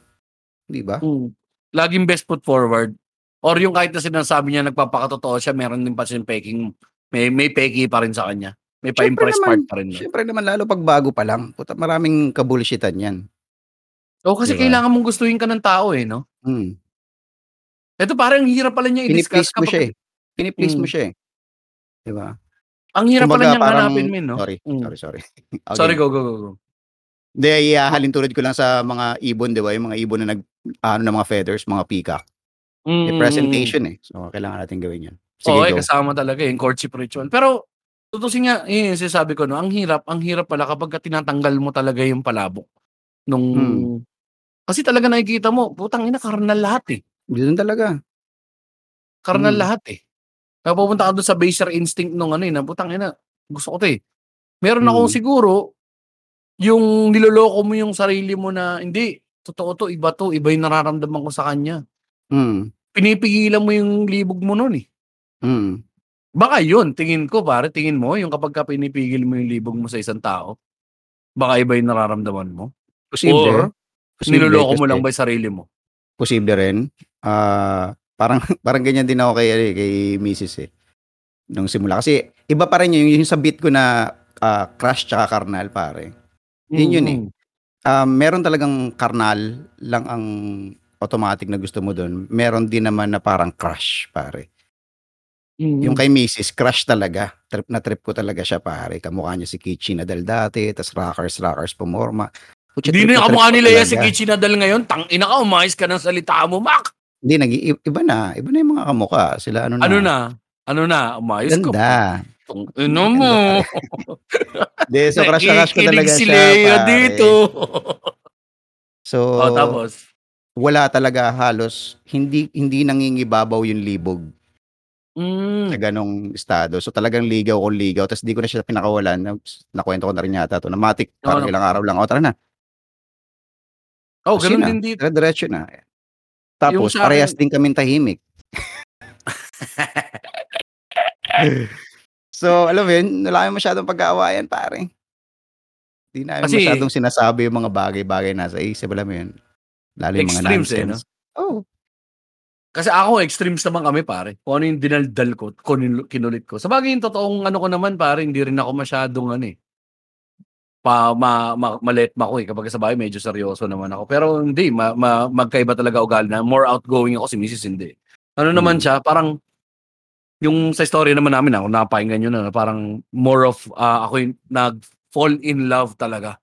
'di ba? Hmm. Laging best foot forward or yung kahit na sinasabi niya nagpapakatotoo siya meron din pa siyang peking may may peke pa rin sa kanya. May pa-impress part pa rin dun. siyempre naman lalo 'pag bago pa lang, puta maraming ka-bullshit-tan 'yan. Oo, kasi 'Di ba? kailangan mong gustuhin ka ng tao, eh, 'no? Hmm. Eto pare ang hirap pala niya i-discuss Pini-please mo siya, kapag eh. Pini-please mo hmm. siya, eh. 'Di ba? Ang hirap pala Kumbaga niyang parang hanapin min 'no? sorry, Hmm. sorry, sorry. [LAUGHS] Sorry, Again. go, go, go, go. Hindi, ihahalin tulad ko lang sa mga ibon, 'di ba, yung mga ibon na nag-aano ng mga feathers, mga peacock. Mm, May mm, mm. presentation, eh. So, kailangan natin gawin 'yun. Sige, Oo, eh, go. kasama talaga, eh, yung courtship ritual. Pero tutuusin nga, yun yung sinasabi ko 'no, ang hirap ang hirap pala kapagka tinatanggal mo talaga yung palabok nung Hmm. kasi talaga nakikita mo, putang ina karnal lahat, eh. Gano'n talaga. Karnal Hmm. lahat, eh. Napupunta ka dun sa baser instinct nung ano, eh, na putang ina, gusto ko 'to, eh. Meron akong Hmm. siguro, yung niloloko mo yung sarili mo na, hindi, totoo 'to, iba 'to, iba yung nararamdaman ko sa kanya. Hmm. Pinipigilan mo yung libog mo nun, eh. Mm. Baka yun, tingin ko pare, tingin mo yung kapagka pinipigil mo yung libog mo sa isang tao, baka iba yung nararamdaman mo? Or Posible. Posible niloloko mo lang ba yung sarili mo? Posible rin. Ah, parang [LAUGHS] parang ganyan din ako kay ano, eh, kay misis, eh, nung simula. Kasi iba pa rin yung yung sa beat ko na, ah, crush tsaka karnal pare. Yun yun, eh. Mm. Meron talagang karnal lang ang automatic na gusto mo dun. Meron din naman na parang crush pare. Yung Mm. kay misis crush talaga. Trip na trip ko talaga siya pare. Kamukha niya si Kichi Nadal dati, tas rockers, rockers pumorma. Putya Hindi trip na na trip kamukha ko ni Lea si talaga. Kichi Nadal ngayon, tangina ka, umayos ka ng salita mo, Mac! Hindi, nag iba na. Iba na yung mga kamukha. Sila ano Ano na. na? Ano na? Umayos ka pa. Ganda. Tangina mo. Ganda [LAUGHS] Hindi, so crush na crush ko Nakikinig talaga si siya Lea pare. dito. [LAUGHS] So, Oh, tapos? wala talaga halos hindi hindi nangingibabaw yung libog. Sa Hmm. ganong estado. So, talagang ligaw ko ligaw ta's di ko na siya pinakawalan. Nags nakwento ko na rin yata 'to. Na matic Oo, parang ano? ilang araw lang, "O tara na." Oo, Ta's ganun yun na, din dito. dire-diretso na. Yung Tapos sa parehas din kaming tahimik. [LAUGHS] So, alam mo yun, wala kaming masyadong pag-aawayan pare. Di namin Kasi masyadong sinasabi yung mga bagay-bagay nasa isip, alam mo yun? Lalo yung mga Extremes, eh, 'no? nonsense. Oo. Kasi ako extremes naman kami pare. Kung ano yung dinaldal ko, kunil kinulit ko. Sabagay yung totoong ano ko naman pare, hindi rin ako masyadong ano, eh, pa ma ma maletma ko, eh. Kumbaga sa bahay medyo seryoso naman ako. Pero hindi, ma ma magkaiba talaga ugali na more outgoing ako, si misis hindi. Ano naman Mm. siya, parang yung sa istorya naman namin, kung napakinggan niyo na, parang more of, ah, ako yung nag-fall in love talaga.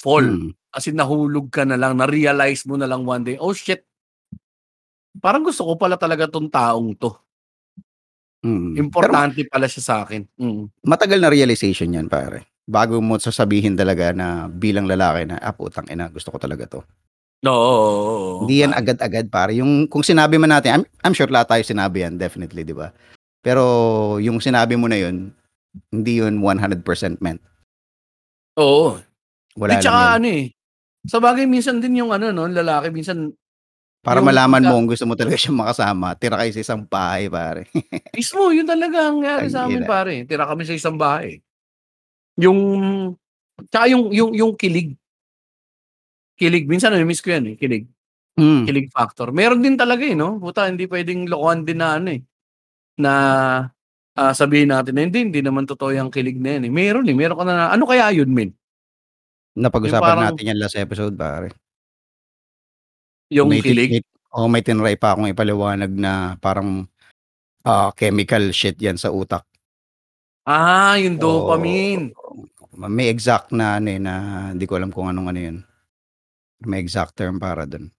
Fall. Mm. As in nahulog ka na lang, na-realize mo na lang one day, "Oh shit" parang gusto ko pala talaga 'tong taong 'to. Mm. Pero Importante pala siya sa'kin. Mm. matagal na realization yan pare. Bago mo sasabihin talaga na bilang lalaki na, "Ah, putang ina, gusto ko talaga 'to." Oo, Hindi yan agad-agad pare. Yung kung sinabi man natin, I'm I'm sure lahat tayo sinabi yan definitely, 'di ba? Pero yung sinabi mo na yun, hindi yun 100% meant. Oo. Wala Di lang tsaka ano, eh, sabagay minsan din yung ano 'no, lalaki minsan Para yung malaman mo kung gusto mo talaga siyang makasama, tira kayo sa isang bahay pare. [LAUGHS] Mismo, yun talaga ang nangyari sa'min Tangina. pare, tira kami sa isang bahay. Yung tsaka yung yung yung kilig. Kilig, minsan nami-miss ko yan, eh, kilig. Hmm. Kilig factor. Meron din talaga, eh, 'no? Puta hindi puwedeng lokohan din na ano, eh, na, ah, sabihin natin na, "Hindi, hindi naman totoo yang kilig na yan, eh." Meron, eh, meron ka na ano kaya yun, men? Yung Napag-usapan parang natin yan last episode pare. Yung May ti kilig? may oo, may tinry pa akong ipaliwanag na parang, ah, chemical shit yan sa utak. Ah, yung Oo, dopamine. may exact na ano, eh, na hindi ko alam kung anong ano yun. May exact term para dun.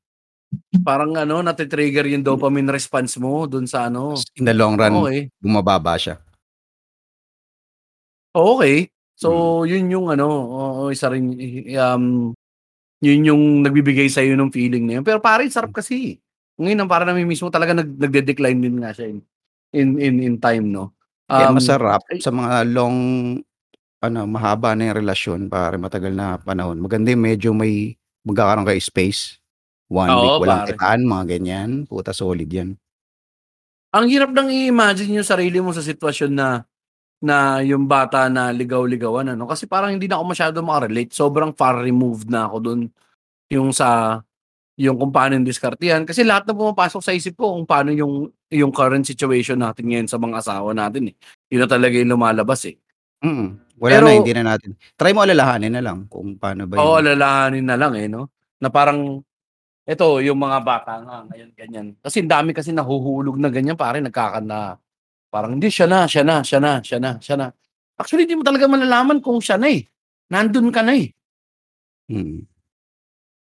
Parang ano, nati-trigger yung dopamine response mo dun sa ano. In the long run, Okey. bumababa siya. Okey. Mm. So, yun yung ano, oo, isa rin, um, yun yung nagbibigay sa'yo nung feeling na yun. Pero pare sarap kasi, eh. Ngayon ang parang nami-miss mo talaga nag nagde-decline din nga siya in in in in time 'no. Kaya Um, masarap ay sa mga long ano, mahaba na yung relasyon pare, matagal na panahon, maganda yung medyo may magkakaroon kayo space. 1 week Oo, walang pare. kitaan, mga ganyan. Puta solid yan. Ang hirap ng i-imagine yung sarili mo sa sitwasyon na na yung bata na ligaw-ligawan ano, kasi parang hindi na ako masyado maka-relate. Sobrang far removed na ako dun. Yung sa yung kung paano yung diskartehan. Kasi lahat na pumapasok sa isip ko kung paano yung yung current situation natin ngayon sa mga asawa natin, eh. Yun na talaga yung lumalabas, eh. Mm. Wala Pero na, hindi na natin try mo alalahanin na lang kung paano ba Oo, yung alalahanin na lang, eh, 'no? Na parang eto yung mga bata nga ngayon ganyan. Kasi dami kasi nahuhulog na ganyan pare, nagkakana parang hindi siya na, siya na, siya na, siya na, siya na. Actually, di mo talaga malalaman kung siya na, eh. Nandun ka na, eh. Mm.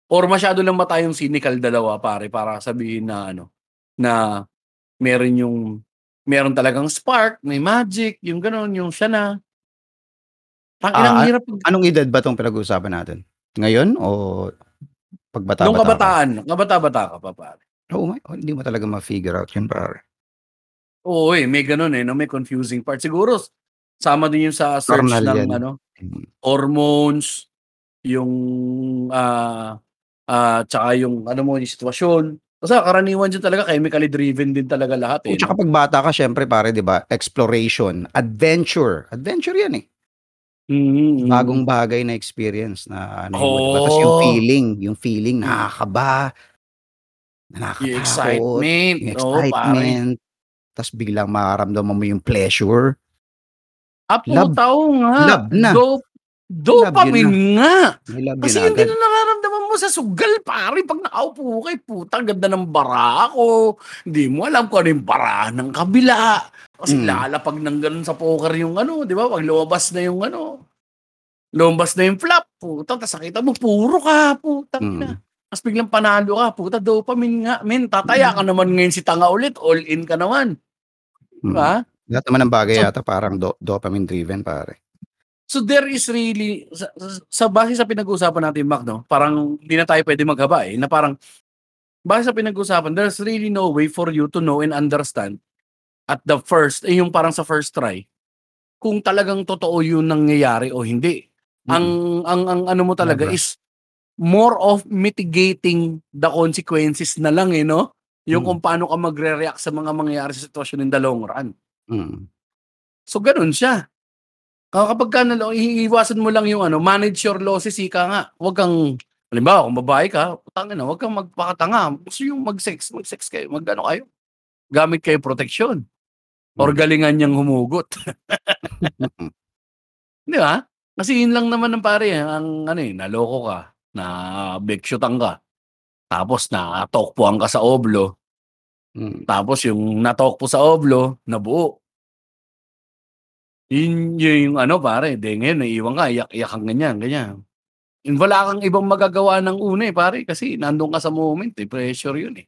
Or masyado lang ba tayong cynical dalawa pare para sabihin na ano, na meron yung meron talagang spark, may magic, yung gano'n, yung siya na. Ang Ah, a hirap anong edad ba 'tong pinag-uusapan natin? Ngayon o 'pag Nung kabataan, kabata-bata ka pa pare. Oo nga, oh, hindi mo talaga ma-figure out yun pare. Oo, eh, may gano'n, eh, 'no, may confusing part. Siguro sama din yun sa search Normal ng yan. ano, Mm. hormones, yung, ah, ah, tsaka yung ano mo, yung sitwasyon. Kasi karaniwan diyan talaga chemically driven din talaga lahat, Oo, eh, tsaka 'no? 'pag bata ka siyempre pare 'di ba, exploration, adventure, adventure yan, eh. Mhm, Bagong mm. bagay na experience na ano mo 'di ba, tas yung Oo. feeling, yung feeling nakakaba, Yung nakakatakot, excitement, yung oo, pare. excitement, tas biglang mararamdaman mo yung pleasure. Ah, Love. puta, oo nga. Love na. Na. dopamine nga. Love Kasi yun din nararamdaman mo sa sugal pare 'pag nakaupo ka, eh, puta ganda ng bara ko. Hindi mo alam kung ano yung bara ng kabila. Kasi Mm. lalapag ng gano'n sa poker yung ano, 'di ba, 'pag lumabas na yung ano, lumabas na yung flop, puta tas nakita mo puro ka, putang ina. Mm. Tas biglang panalo ka, puta dopamine nga, men. Tataya ka naman ngayon si tanga ulit, all in ka naman. 'Di Mm. ba? Lahat naman ng bagay So yata parang do dopamine driven pare. So there is really sa sa sa base sa pinag-uusapan natin Mac 'no, parang hindi na tayo puwede maghaba, eh, na parang base sa pinag-uusapan, there's really no way for you to know and understand at the first eh, yung parang sa first try, kung talagang totoo yung nangyayari o hindi. Ang Mm. ang ang ano mo talaga Never. is more of mitigating the consequences na lang, eh, 'no? yung Mm. kung paano ka magre-react sa mga mangyayari sa sitwasyon in the long run. Mm. So gano'n siya. Kapagka nalo iiwasan mo lang yung ano, manage your losses, ika nga. Huwag kang halimbawa kung babae ka, putangina huwag kang magpakatanga. Gusto yung mag-sex, mag-sex kayo, mag-ano kayo. Gamit kayo proteksyon. Or Mm. galingan niyang humugot. Mm. [LAUGHS] Di ba? Kasi yun lang naman ng pare, ang ano eh, naloko ka, nabeksyutan ka, tapos natokpuan ka sa oblo, Mm. tapos yung natokpo sa oblo, nabuo. Yun yung ano pare, di ngayon naiiwan ka, iyak-iyak kang ganyan, ganyan. Yun, wala kang ibang magagawa ng una eh pare, kasi nandun ka sa moment eh, pressure yun eh.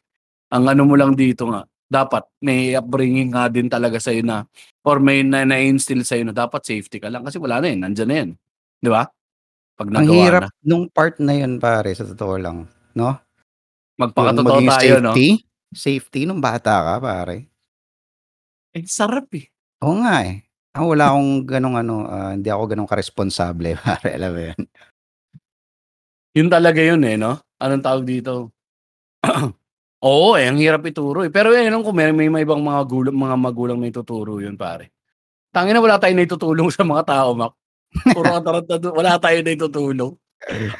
Ang ano mo lang dito nga, dapat may upbringing nga din talaga sa'yo na or may na, na-instill sa'yo na dapat safety ka lang kasi wala na eh, nandyan na yan. Di ba? Pag Ang nagawa hirap na. nung part na yun pare, sa totoo lang, no? Yung Magpakatotoo maging tayo, no? safety, safety nung bata ka pare. Eh, sarap eh. Oo nga eh. Ako wala akong ganong ano, ah, hindi ako ganong karesponsable [LAUGHS] pare, alam mo yun. Yun talaga yun eh, no? Anong tawag dito? [CLEARS THROAT] Oo eh, ang hirap ituro eh. Pero eh, kung may, may, may ibang mga, gulang, mga magulang na ituturo yun, pare. Tangina, wala tayong naitutulong [LAUGHS] sa mga tao, Mac. Puro katarantado, wala tayong naitutulong.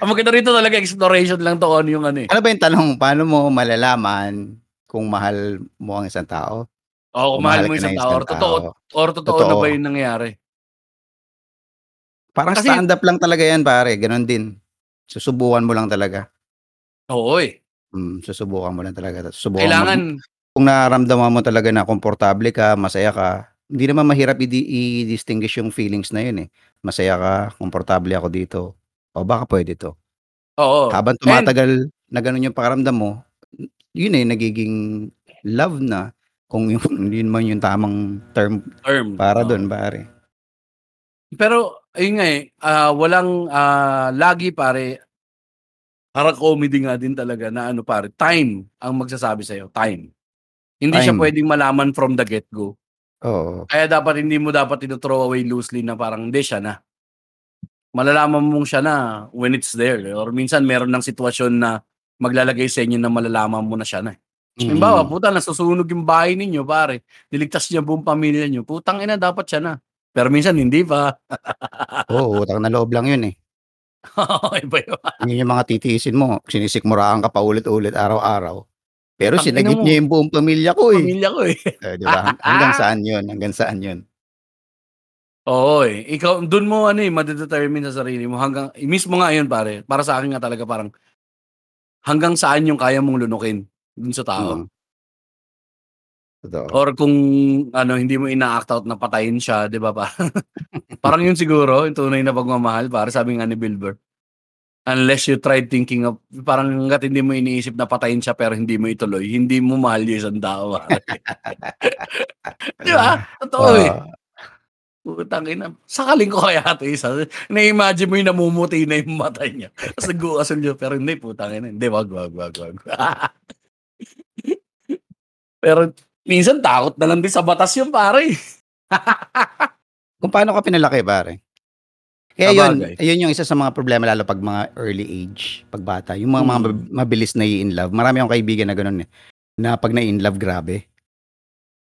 Ang maganda rito talaga, exploration lang to on yung ano eh. Ano ba yung tanong, paano mo malalaman kung mahal mo ang isang tao? Oo, kung Kung mahal mo ka ng isang tao, or isang totoo, tao? or totoo, na Totoo. ba yung nangyari? Parang Kasi- stand up lang talaga yan pare, ganon din. Susubukan mo lang talaga. Oo eh. Mm, susubukan mo lang talaga. Susubukan Kailangan, mo. Kung nararamdaman mo talaga na komportable ka, masaya ka, hindi naman mahirap i- i-distinguish yung feelings na yun eh. Masaya ka, komportable ako dito. O baka pwede to. oo. Habang tumatagal na ganun yung pakaramdam mo, yun eh, nagiging love na. Kung yun, [LAUGHS] yun man yung tamang term term. para Oo. doon, pare. Pero, ayun nga eh, ah, walang, ah, lagi pare, parang comedy nga din talaga na ano pare, time ang magsasabi sa'yo, time. Hindi siya Time. pwedeng malaman from the get-go. Oo. Kaya dapat hindi mo dapat ito throw away loosely na parang hindi siya na. Malalaman mong siya na when it's there. Or minsan meron ng sitwasyon na maglalagay sa inyo na malalaman mo na siya na. Mm. Halimbawa, puta, nasusunog yung bahay ninyo, pare. Niligtas niya buong pamilya niyo. Putang ina, dapat siya na. Pero minsan hindi pa. Oo, utang na loob lang yun eh. [LAUGHS] Iba yun. Yun yung mga titiisin mo. Sinisikmuraan ka pa ulit-ulit araw-araw. Pero Tangina sinagip mo. niya yung buong pamilya ko eh. Pamilya ko eh. [LAUGHS] Eh, di ba? Hanggang [LAUGHS] saan yun? Hanggang saan yun? Oo eh. Ikaw, dun mo ano eh, madedetermine sa sarili mo. Hanggang, eh, mismo nga yun pare. Para sa akin nga talaga parang hanggang saan yung kaya mong lunukin dun sa tao. Mm. Totoo. Or kung ano, hindi mo ina-act out na patayin siya, di ba pa? [LAUGHS] parang yun siguro, yung tunay na pagmamahal, para sabi nga ni Bilber. Unless you tried thinking of, parang hanggat hindi mo iniisip na patayin siya pero hindi mo ituloy, hindi mo mahal yung isang tao. pare. [LAUGHS] di ba? Totoo eh. Ah, Putang ina. Sakaling ko kaya ito isa. Na-imagine mo yung namumuti na yung mata niya. Tapos nag-uasal niya. Pero hindi, putang ina. Hindi, wag, wag, wag, wag. [LAUGHS] pero minsan takot na lang din sa batas yung pare. [LAUGHS] kung paano ka pinalaki, pare. Kaya yun, Sabagay. yun yung isa sa mga problema lalo pag mga early age, pag bata. Yung mga, mga Mm. mab- mabilis na in love. Marami akong kaibigan na ganun eh. Na pag na-in love, grabe.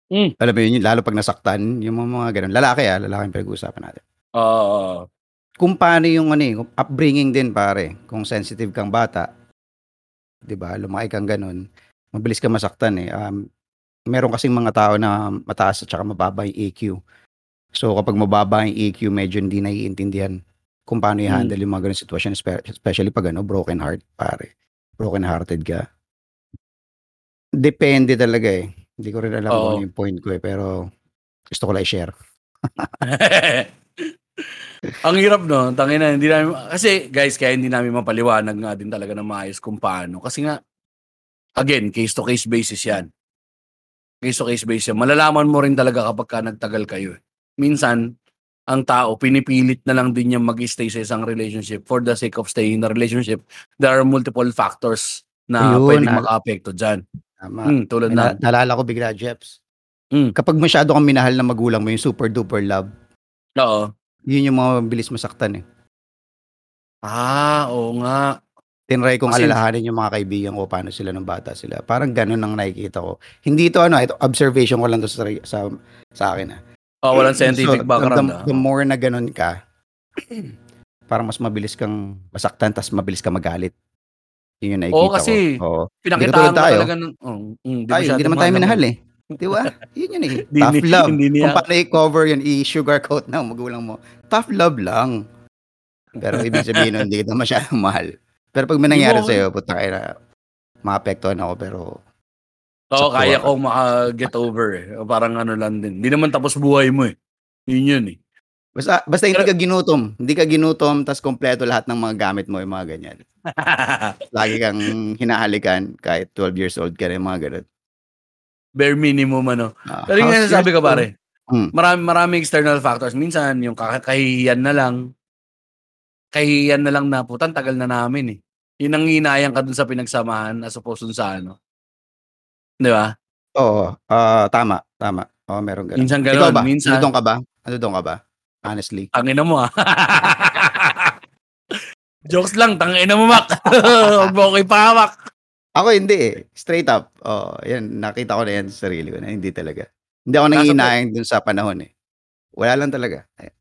Mm. Alam mo yun, lalo pag nasaktan, yung mga, mga ganun. Lalaki ah, lalaki yung pinag-uusapan natin. Oo. Kung paano yung ano eh, kung upbringing din pare. Kung sensitive kang bata, 'di ba? Lumaki kang ganun, mabilis ka masaktan eh. Um, meron kasing mga tao na mataas at saka mababa yung EQ. So kapag mababa yung EQ, medyo hindi naiintindihan kung paano i-handle yung mga ganung sitwasyon, espe- especially pag ano, broken heart, pare. Broken hearted ka. Depende talaga eh. Hindi ko rin alam kung Oo. ano yung point ko eh, pero gusto ko lang i-share. [LAUGHS] Ang hirap no, tangin na, hindi namin, kasi guys, kaya hindi namin mapaliwanag nga din talaga ng maayos kung paano. Kasi nga, again, case to case basis yan. Case to case basis yan. Malalaman mo rin talaga kapag ka nagtagal kayo. eh. Minsan, ang tao, pinipilit na lang din niya mag-stay sa isang relationship for the sake of staying in the relationship. There are multiple factors na Ayun, pwedeng ah. maka-apekto dyan. Tama. Hmm, tulad na, na, naalala ko bigla, Jeps. Mm. Kapag masyado kang minahal na magulang mo, yung super duper love, oo. yun yung mga mabilis masaktan eh. Ah, oo nga. Tinry kong As in alalahanin yung mga kaibigan ko paano sila nung bata sila. Parang gano'n ang nakikita ko. Hindi ito ano, ito observation ko lang 'to sa sa sa akin, ah. Oh, walang So, scientific the background, the ah. the more na gano'n ka, [CLEARS THROAT] parang mas mabilis kang masaktan ta's mabilis kang magalit. Yun yung Oo, nakikita ko. kasi Oo. Hindi pinakitaan ka tayo. talaga ng oh, hmm, di Tayo, hindi naman tayo minahal, eh. 'Di ba? [LAUGHS] Yun yun, eh. Tough ni love. hindi Kung paano i-cover yun, i-sugarcoat ng magulang mo. Tough love lang. Pero ibig sabihin nun, hindi kita masyadong mahal. Pero 'pag may mo nangyari sa'yo, putang ina, maapektuhan ako pero Oo, saktuhan kaya ka. kong maka-get over, eh. Parang ano lang din. Hindi naman tapos buhay mo, eh. Yun yun, eh. Basta basta hindi ka ginutom. Hindi ka ginutom ta's kumpleto lahat ng mga gamit mo, yung mga ganyan. [LAUGHS] Lagi kang hinahalikan kahit 12 years old ka rin, mga gano'n. Bare minimum ano. Ah, Pero yung sinasabi ko pare, Hmm. marami maraming external factors. Minsan yung kaka kahihiyan na lang, kahihiyan na lang na, "Puta ang tagal na namin, eh." Yun ang hinayang ka dun sa pinagsamahan as opposed dun sa ano. 'Di ba? Oo, ah, tama, tama. Oo, meron gano'n. Minsan Ikaw gano'n, ba? minsan Nandun ka ba? Nandun ka ba? Honestly. [LAUGHS] Tangina mo, ah. [LAUGHS] Jokes lang, tangina mo, Mac. [LAUGHS] Huwag mo ako ipahamak. Ako hindi, eh. Straight up. Oo, yan nakita ko na yan sa sarili ko na hindi talaga. Hindi ako Nasa po nanghihinayang dun sa panahon, eh. Wala lang talaga. Eh,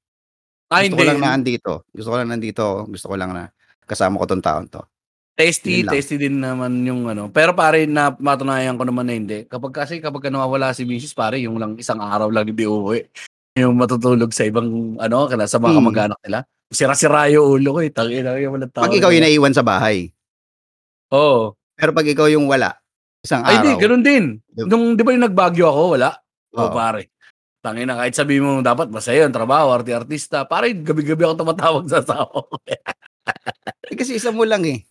Ah, gusto ko hindi. lang na andito. Gusto ko lang nandito ako. Gusto ko lang na kasama ko 'tong taon 'to. Lang. tasty din naman yung ano. Pero pare, na matunayan ko naman na hindi. Kapag kasi kapag nawawala si Mrs. pare, yung lang isang araw lang hindi uuwi. Yung matutulog sa ibang ano, kana sa mga Hmm. kamag-anak nila. Sira-sira yung ulo ko eh. Tangina yung walang tao. 'Pag ikaw yung naiwan sa bahay. Oo. Pero 'pag ikaw yung wala, isang Ay, di, araw. ganun din. Di Nung, di ba yung nagbagyo ako, wala? Oo, Oo. pare. Tangina, kahit sabi mo dapat masaya yung trabaho, arti-artista. Pare, gabi-gabi ako tumatawag sa asawa ko. Eh, kasi isa mo lang, eh.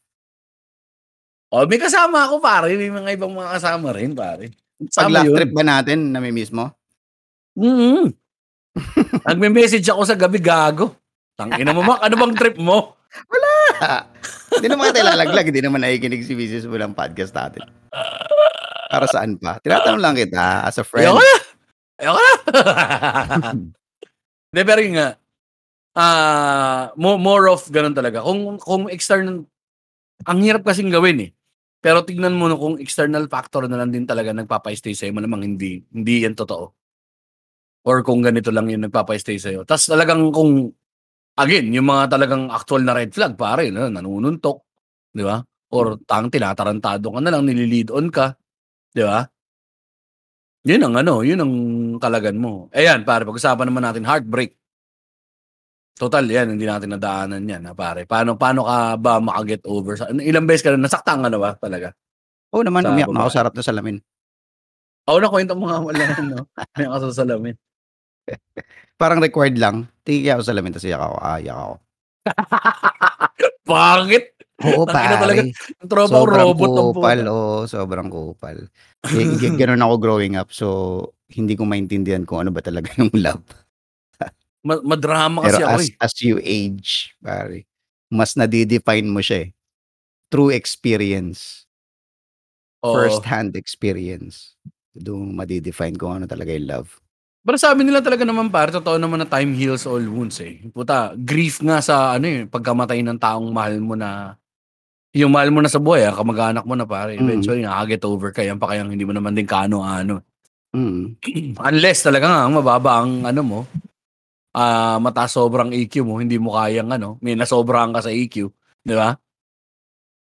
Oh, may kasama ako, pare. May mga ibang mga kasama rin, pare. 'Pag Sama last yun. trip ba natin, nami-miss mo? Mm. [LAUGHS] Nagme-message ako sa gabi, gago. Tangina mo, Mac, ano bang trip mo? Wala. Hindi naman kita ilalaglag, hindi naman nakikinig si Mrs. mo ng podcast natin. Para saan pa? Tinatanong lang kita as a friend. Ayoko na. Ayoko na. Hindi, pero yun nga. Ah, mo- more of ganun talaga. Kung kung external ang hirap kasing gawin eh. Pero tignan mo no, kung external factor na lang din talaga nagpapa-stay sa'yo, malamang hindi hindi yan totoo. Or kung ganito lang yung nagpapa-stay sa'yo. Tapos talagang kung again, yung mga talagang actual na red flag pare, no, nanununtok, 'di ba? Or tang tinatarantado ka na lang, nililid on ka, 'di ba? Yun ang ano, yun ang kalagan mo. Ayan, pare, pag-usapan naman natin heartbreak. Total, yan, hindi natin nadaanan yan, ha, pare. Paano, paano ka ba makaget over? Sa, ilang beses ka na, nasaktan ka na ba talaga? Oo naman, Sa umiyak na ako sa harap ng salamin. Ako na kwento mo nga wala, no? May ako sa salamin. [LAUGHS] Parang required lang. Tingin ako sa salamin, tapos iyak ako. Ah, iyak ako. [LAUGHS] Pangit! Oo, talaga. pare. Ang tropa Sobrang robot kupal. Oo, sobrang kupal. G- ganun ako growing up. So, hindi ko maintindihan kung ano ba talaga [LAUGHS] yung love. Ma- madrama Pero kasi ako as, eh. as you age, pare, mas nadidefine mo siya eh. Through experience. Oo. First-hand experience. Doon madidefine kung ano talaga yung love. Pero sabi nila talaga naman pare, totoo naman na time heals all wounds eh. Puta, grief nga sa ano eh, pagkamatay ng taong mahal mo na yung mahal mo na sa buhay, ah, kamag-anak mo na pare. Mm. Eventually, nakaka-get over ka. Yan pa kayang hindi mo naman din kaano-ano. Mm. [CLEARS THROAT] Unless talaga nga, mababa ang ano mo, ah mataas sobrang EQ mo, hindi mo kayang ano, may nasobrahan ka sa EQ. Di ba?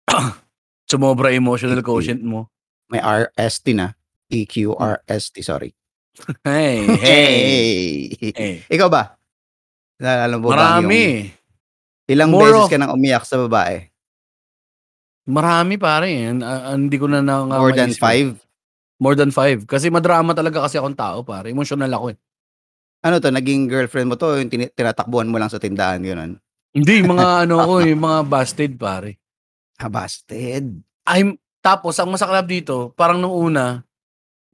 [CLEARS THROAT] Sumobra emotional quotient mo. May RST na. EQ, RST, sorry. [LAUGHS] [LAUGHS] Hey, hey, Hey! hey. Ikaw ba? Naalala mo ba yung Marami. ilang More beses of- ka nang umiyak sa babae? Marami pare. Ah, hindi ko na na More than five? More than five. Kasi madrama talaga kasi akong tao, pare. Emotional ako eh. Ano to, naging girlfriend mo to, yung tin- tinatakbuhan mo lang sa tindahan, gano'n? Hindi, mga [LAUGHS] ano ko, yung mga busted, pare. Ah, busted. I'm, tapos, ang masaklap dito, parang nung una,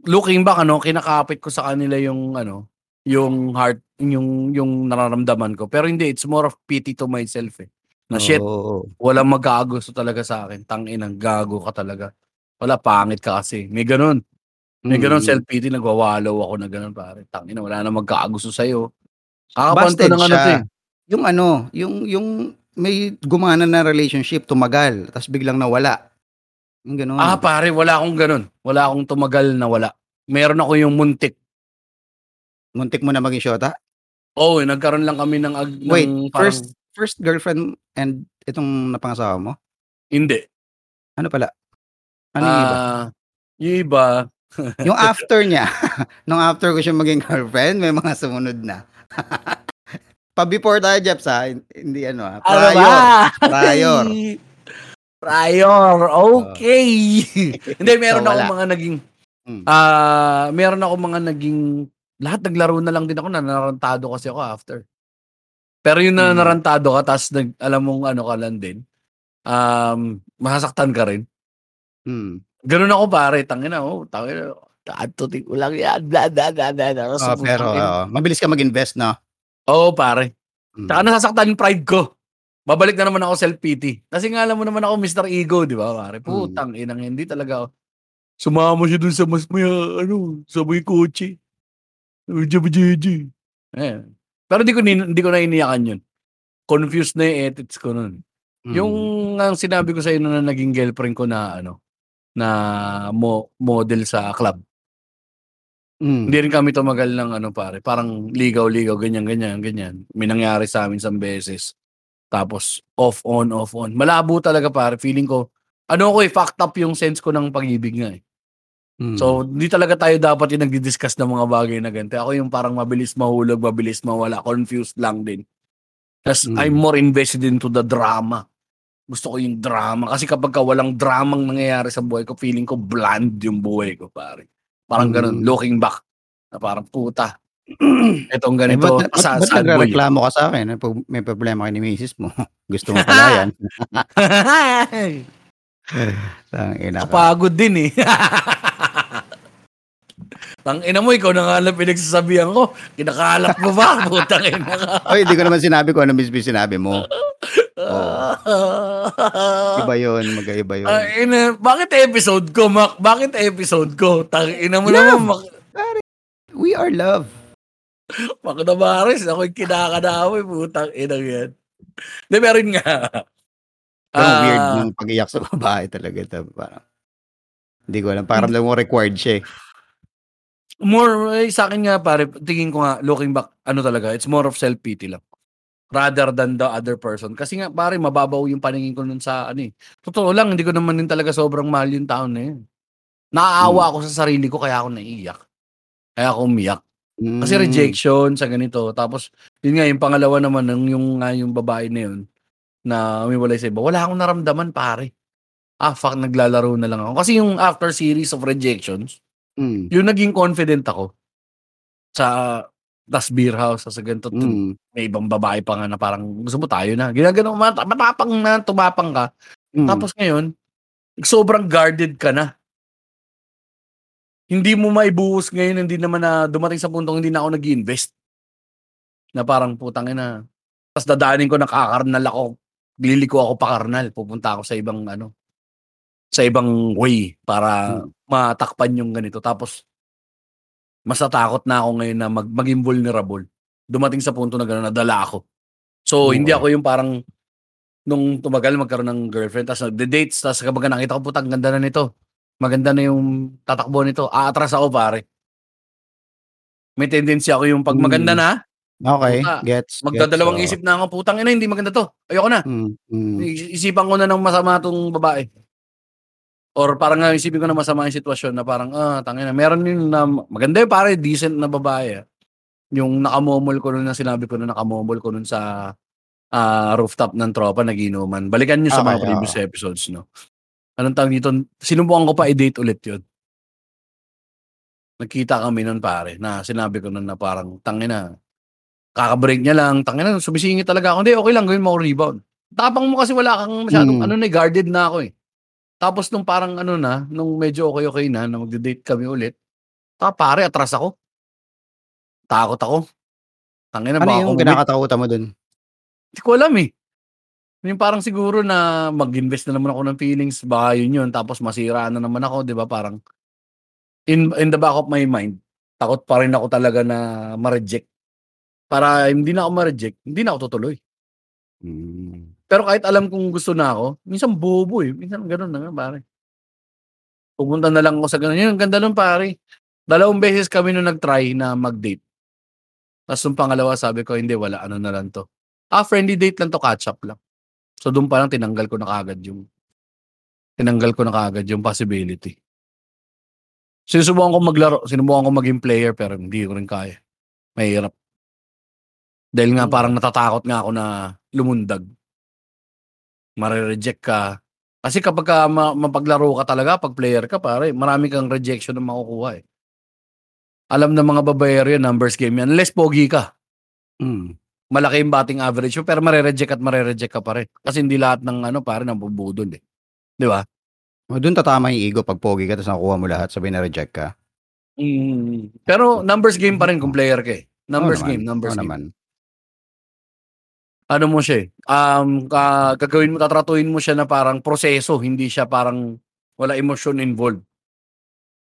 looking back, ano, kinakapit ko sa kanila yung, ano, yung heart, yung, yung nararamdaman ko. Pero hindi, it's more of pity to myself eh. Na shit, Oo. walang magkakagusto talaga sa akin. Tangin gago ka talaga. Wala, pangit ka kasi. May ganun. May ganun Mm. self-pity, nagwawalaw ako na ganun, pare. Tangina, wala na magkakagusto sa'yo. Kakapanto Busted ng ano to siya. eh. Yung ano, yung, yung may gumana na relationship, tumagal, tapos biglang nawala. Yung gano'n. Ah, pare, wala akong gano'n. Wala akong tumagal na wala. Meron ako yung muntik. Muntik mo na maging shota? Oo, eh, nagkaroon lang kami ng ag Wait, ng parang first first girlfriend and itong napangasawa mo? Hindi. Ano pala? Ano yung iba? Ah, yung iba [LAUGHS] Yung after niya, [LAUGHS] nung after ko siya maging girlfriend, may mga sumunod na. [LAUGHS] Pa-before tayo, Jeps, ha? Hindi ano, ha? Ano Prior. ba? Prior. Prior, okay. Hindi, meron So, ako mga naging, Hmm. ah, meron ako mga naging, lahat naglaro na lang din ako, na narantado kasi ako after. Pero yung Hmm. narantado ka, tas nag, alam mong ano ka lang din, um, masasaktan ka rin. Hmm. Ganun ako pare, tangina, oh, tangina, tatutik ko lang yan, bla bla bla bla. bla. Tapos, Oh, pero putang ina. oo, mabilis ka mag-invest, no? Oo, pare. Hmm. Tsaka nasasaktan yung pride ko. Babalik na naman ako self-pity. Kasi nga alam mo naman ako Mr. Ego, di ba, pare? Hmm. Putang inang hindi talaga ako. Sumama siya dun sa mas may, ah, ano, sa may kotse. Jabi-jabi. Eh. Pero di ko, nin- di ko na iniyakan yun. Confused na yung edits ko nun. Hmm. Yung ang sinabi ko sa inyo na naging girlfriend ko na ano, na mo, model sa club. Hmm. Hindi rin kami tumagal ng ano pare, parang ligaw-ligaw, ganyan, ganyan, ganyan. May nangyari sa amin isang beses. Tapos off on, off on. Malabo talaga pare, feeling ko. Ano ko eh, fucked up yung sense ko ng pag-ibig nga eh. Hmm. So, hindi talaga tayo dapat yung nagdi-discuss ng mga bagay na ganito. Ako yung parang mabilis mahulog, mabilis mawala, confused lang din. Tapos Mm. I'm more invested into the drama. Gusto ko yung drama. Kasi kapag ka walang dramang nangyayari sa buhay ko, feeling ko bland yung buhay ko, pare. Parang ganun, Mm. looking back. Na parang puta. [CLEARS THROAT] Etong Eh, ganito, ba't, ba't, sa ba't sad boy. nagreklamo ka sa akin? eh, Pag may problema ka ni misis mo. [LAUGHS] Gusto mo pala yan. [LAUGHS] Tangina ka. Kapagod din eh. [LAUGHS] Tang ina mo, ikaw na nga lang pinagsasabihan ko. Kinakalat mo ba? Putang ina ka. Oy, hindi ko naman sinabi ko ano mismo sinabi mo. [LAUGHS] Iba yun, magkaiba yun. Ang ina, bakit episode ko, Mac? Bakit episode ko? Tang ina mo Yeah. naman, Mac. We are love. Mac na Maris, ako yung kinakadaway, putang ina yan. Hindi, meron nga. Pero Ah, weird ng pag-iyak sa babae talaga. ito. Parang, hindi ko alam. Parang lang mo required siya eh. More, eh, sa akin nga, pare, tingin ko nga, looking back, ano talaga, it's more of self-pity lang. Rather than the other person. Kasi nga, pare, mababaw yung paningin ko nun sa, ano eh. Totoo lang, hindi ko naman din talaga sobrang mahal yung taon na yun. Naaawa Hmm. ako sa sarili ko, kaya ako naiiyak. Kaya ako umiyak. Kasi Mm. rejection sa ganito. Tapos, yun nga, yung pangalawa naman, ng yung, nga yung babae na yun, na umiwalay sa iba, wala akong naramdaman, pare. Ah, fuck, naglalaro na lang ako. Kasi yung after series of rejections, Mm. yung naging confident ako sa das beer house, sa ganito, Mm. may ibang babae pa nga na parang gusto mo tayo na. Ginagano, mat- matapang na, tumapang ka. Mm. Tapos ngayon, sobrang guarded ka na. Hindi mo maibuhos ngayon, hindi naman na dumating sa puntong hindi na ako nag invest Na parang putang ina. Tapos dadaanin ko nakakarnal ako. Liliko ako pa karnal. Pupunta ako sa ibang ano, sa ibang way para matakpan yung ganito. Tapos, mas natakot na ako ngayon na mag, maging vulnerable. Dumating sa punto na gano'n, nadala ako. So, Oo. hindi ako yung parang nung tumagal magkaroon ng girlfriend, tapos nagde-dates, tapos kapag nakita ko, putang ganda na nito. Maganda na yung tatakbo nito. Aatras ako, pare. May tendency ako yung pag Mm. maganda na, Okay, Puta, gets. magdadalawang gets, oo. isip na ako, putang ina, hindi maganda to. Ayoko na. Mm, mm. Is- Isipan ko na ng masama tong babae. Or parang nga isipin ko na masama yung sitwasyon na parang, ah, tangina, meron yun na, maganda yung pare, decent na babae. ah. Yung nakamomol ko nun na sinabi ko na nakamomol ko nun sa ah, rooftop ng tropa, naginuman. Balikan nyo sa mga Okay, previous episodes, no? Anong tawag dito? Sinubukan ko pa i-date ulit yun. Nagkita kami nun pare, na sinabi ko nun na parang, tangina, kaka-break niya lang, tangina, sumisingit talaga ako. Hindi, okay lang, gawin mo ako rebound. Tapang mo kasi wala kang masyadong, Mm. ano na, guarded na ako eh. Tapos nung parang ano na, nung medyo okay-okay na, na magde-date kami ulit, ta pare, atras ako. Takot ako. Tangina, Ano baka yung kinakatakutan mo dun? Hindi ko alam eh. Yung parang siguro na mag-invest na naman ako ng feelings, baka yun yun, tapos masira na naman ako, di ba? Parang, in, in the back of my mind, takot pa rin ako talaga na ma-reject. Para hindi na ako ma-reject, hindi na ako tutuloy. Mm. Pero kahit alam kong gusto na ako, minsan bobo eh. Minsan gano'n na nga pare. Pupunta na lang ako sa gano'n. Yun, ang ganda nun pare. Dalawang beses kami nung nag-try na mag-date. Tapos yung pangalawa sabi ko, hindi, wala, ano na lang to. Ah, friendly date lang to, catch up lang. So doon pa lang tinanggal ko na kaagad yung tinanggal ko na kaagad yung possibility. Sinusubukan ko maglaro, sinubukan ko maging player pero hindi ko rin kaya. Mahirap. Dahil nga Hmm. parang natatakot nga ako na lumundag. Mare-reject ka. Kasi kapag ka ma- mapaglaro ka talaga, pag player ka, pare, marami kang rejection na makukuha eh. Alam ng mga babayero yan, numbers game yan. Unless pogi ka. Mm. Malaki yung batting average mo, pero mare-reject at mare-reject ka pa rin. Kasi hindi lahat ng ano, pare, nabubudol eh. Di ba? O, doon tatama yung ego pag pogi ka tapos nakuha mo lahat, sabi na reject ka. Mm. Pero numbers game pa rin kung player ka eh. Numbers Oo naman, game, numbers oo game. naman. Ano mo siya eh, um, gagawin mo, tatratuhin mo siya na parang proseso, hindi siya parang wala emosyon involved.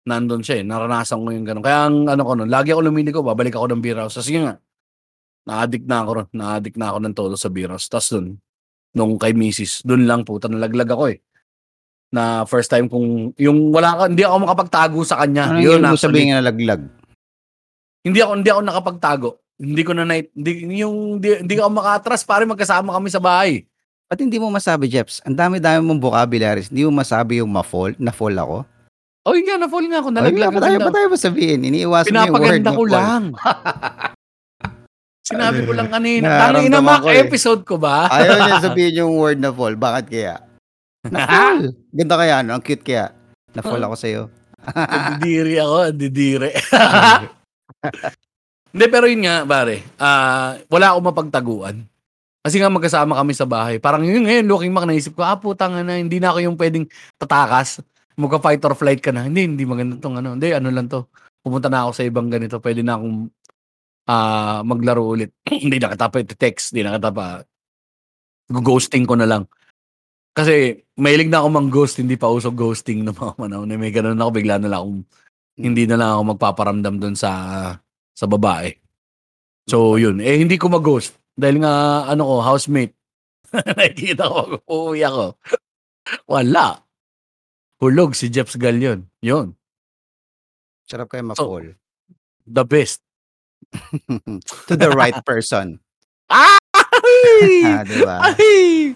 Nandun siya eh, naranasan ko yung gano'n. Kaya ang ano ko nun, lagi ako lumiligo, babalik ako ng beer house. Kasi nga, na-addict na ako ron, na-addict na ako ng todo sa beer house. Tapos dun, nung kay misis, dun lang puta, nalaglag ako eh. Na first time kung, yung wala ka, hindi ako makapagtago sa kanya. Ano yung mo actually. sabihin na nalaglag? Hindi ako hindi ako nakapagtago. Hindi ko na night, hindi, yung hindi, hindi ako makatras pare magkasama kami sa bahay. At hindi mo masabi, Jeps, ang dami-dami mong vocabularies, hindi mo masabi yung ma-fall, na-fall ako. Oh, yun nga, na-fall nga ako. Nalaglag ba tayo, ba tayo ba sabihin? Iniiwasan mo yung word na ko lang. [LAUGHS] Sinabi ko lang kanina. Nararamdaman Tangin na mga eh. episode ko ba? [LAUGHS] Ayaw niya sabihin yung word na fall. Bakit kaya? [LAUGHS] Na-fall. Ganda kaya, no? Ang cute kaya. Na-fall ako sa'yo. Didiri ako, didire. Hindi, pero yun nga, pare. ah wala akong mapagtaguan. Kasi nga magkasama kami sa bahay. Parang yun ngayon, looking back, naisip ko, ah, putang na, hindi na ako yung pwedeng tatakas. Magka-fight or flight ka na. Hindi, hindi maganda tong ano. Hindi, ano lang to. Pumunta na ako sa ibang ganito. Pwede na akong ah maglaro ulit. [CLEARS THROAT] hindi na kita text. Hindi na kita pa ghosting ko na lang. Kasi mahilig na ako mang-ghost, hindi pa uso ghosting ng mga panahon. May ganun ako, bigla na lang akong, hindi na lang ako magpaparamdam doon sa sa babae. So, yun. Eh, hindi ko mag-ghost. Dahil nga, ano ko, housemate. [LAUGHS] Nakikita ko, uuwi ako. Wala. Hulog si Jeps Galion. Yun. Sarap kayo ma-fall. The best. [LAUGHS] to the right person. [LAUGHS] Ah, diba? Ay!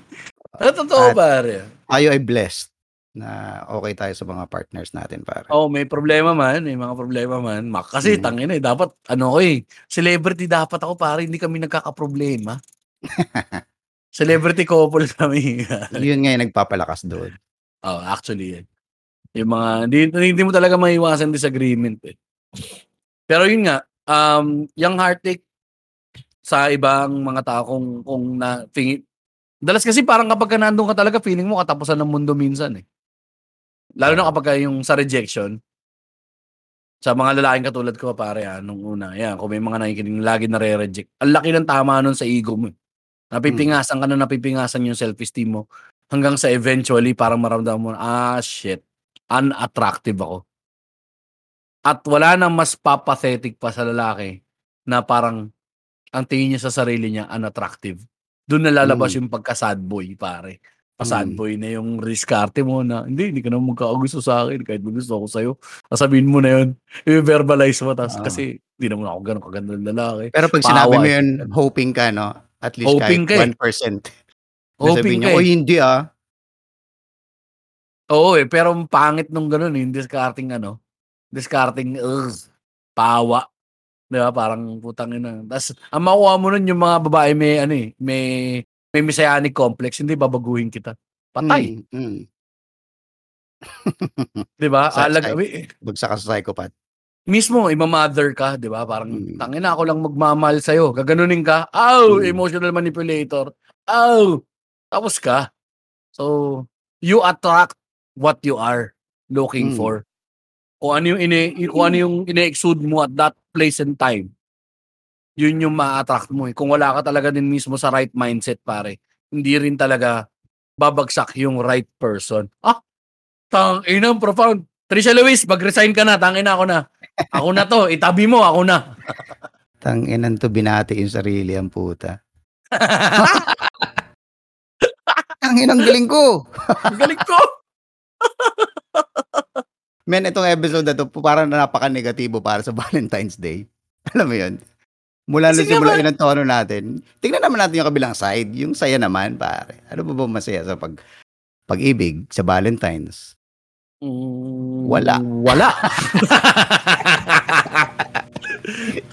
Totoo, pare? Tayo ay blessed na okay tayo sa mga partners natin, pare. Oh, may problema man, may mga problema man. Mak- Kasi Mm. tangina eh, dapat ano ko eh, celebrity dapat ako para hindi kami nagkakaproblema. [LAUGHS] celebrity couple kami. [LAUGHS] Yun nga yung nagpapalakas doon. oh, actually. eh. Yung mga hindi, hindi mo talaga maiwasan disagreement eh. Pero yun nga, um yung heartache sa ibang mga tao kung kung na tingin Dalas kasi parang kapag ka nandun ka talaga, feeling mo katapusan ng mundo minsan eh. Lalo na kapag ka yung sa rejection, sa mga lalaking katulad ko, pare, ah, nung una, yan, kung may mga nakikinig na lagi nare-reject, ang laki ng tama nun sa ego mo. eh. Napipingasan ka na napipingasan yung self-esteem mo hanggang sa eventually parang maramdaman mo, ah, shit, unattractive ako. At wala nang mas papathetic pa sa lalaki na parang ang tingin niya sa sarili niya unattractive. Doon nalalabas Mm. yung pagka-sad boy, pare. Pa-sad Mm. boy na yung riskarte mo na, hindi, hindi ka naman magkakagusto sa akin kahit gusto ako sa'yo. Sasabihin mo na yun, [LAUGHS] i-verbalize mo. Tas, Oo. kasi hindi naman ako ganun kaganda ng lalaki. Pero pag sinabi mo eh. yun, hoping ka, no? At least Hoping ka kahit eh. 1%. Hoping Sabihin ka niya, eh. oh hindi ah. Oo eh, pero ang pangit nung ganun eh, yung discarding ano, discarding, ugh, pawa. Di ba? Parang putang ina. Tapos, ang makuha mo nun yung mga babae may, ano eh, may, may messianic complex, hindi babaguhin kita. Patay. Mm, mm. Di ba? Sa- Alag, sa- Bagsak ka sa psychopath. mismo, ima-mother ka, di ba? Parang, Mm. tangina ako lang magmamahal sa'yo. Gaganunin ka. Aw, Mm. emotional manipulator. Aw, tapos ka. So, you attract what you are looking Mm. for. Kung ano yung ine kung ano yung ine-exude mo at that place and time. Yun yung ma-attract mo. Eh. Kung wala ka talaga din mismo sa right mindset, pare, hindi rin talaga babagsak yung right person. Ah, tang inang profound. Trisha Lewis, mag-resign ka na, tangin na ako na. Ako na to, [LAUGHS] itabi mo, ako na. Tanginan to binati yung sarili ang puta. [LAUGHS] Tangin ang galing ko. Ang galing ko. [LAUGHS] Men, itong episode na to, parang napaka-negatibo para sa Valentine's Day. Alam mo yun? Mula Kasi na simula yun ang tono natin. Tingnan naman natin yung kabilang side. Yung saya naman, pare. Ano ba ba masaya sa pag pag-ibig sa Valentine's? Mm, Wala. Wala. [LAUGHS]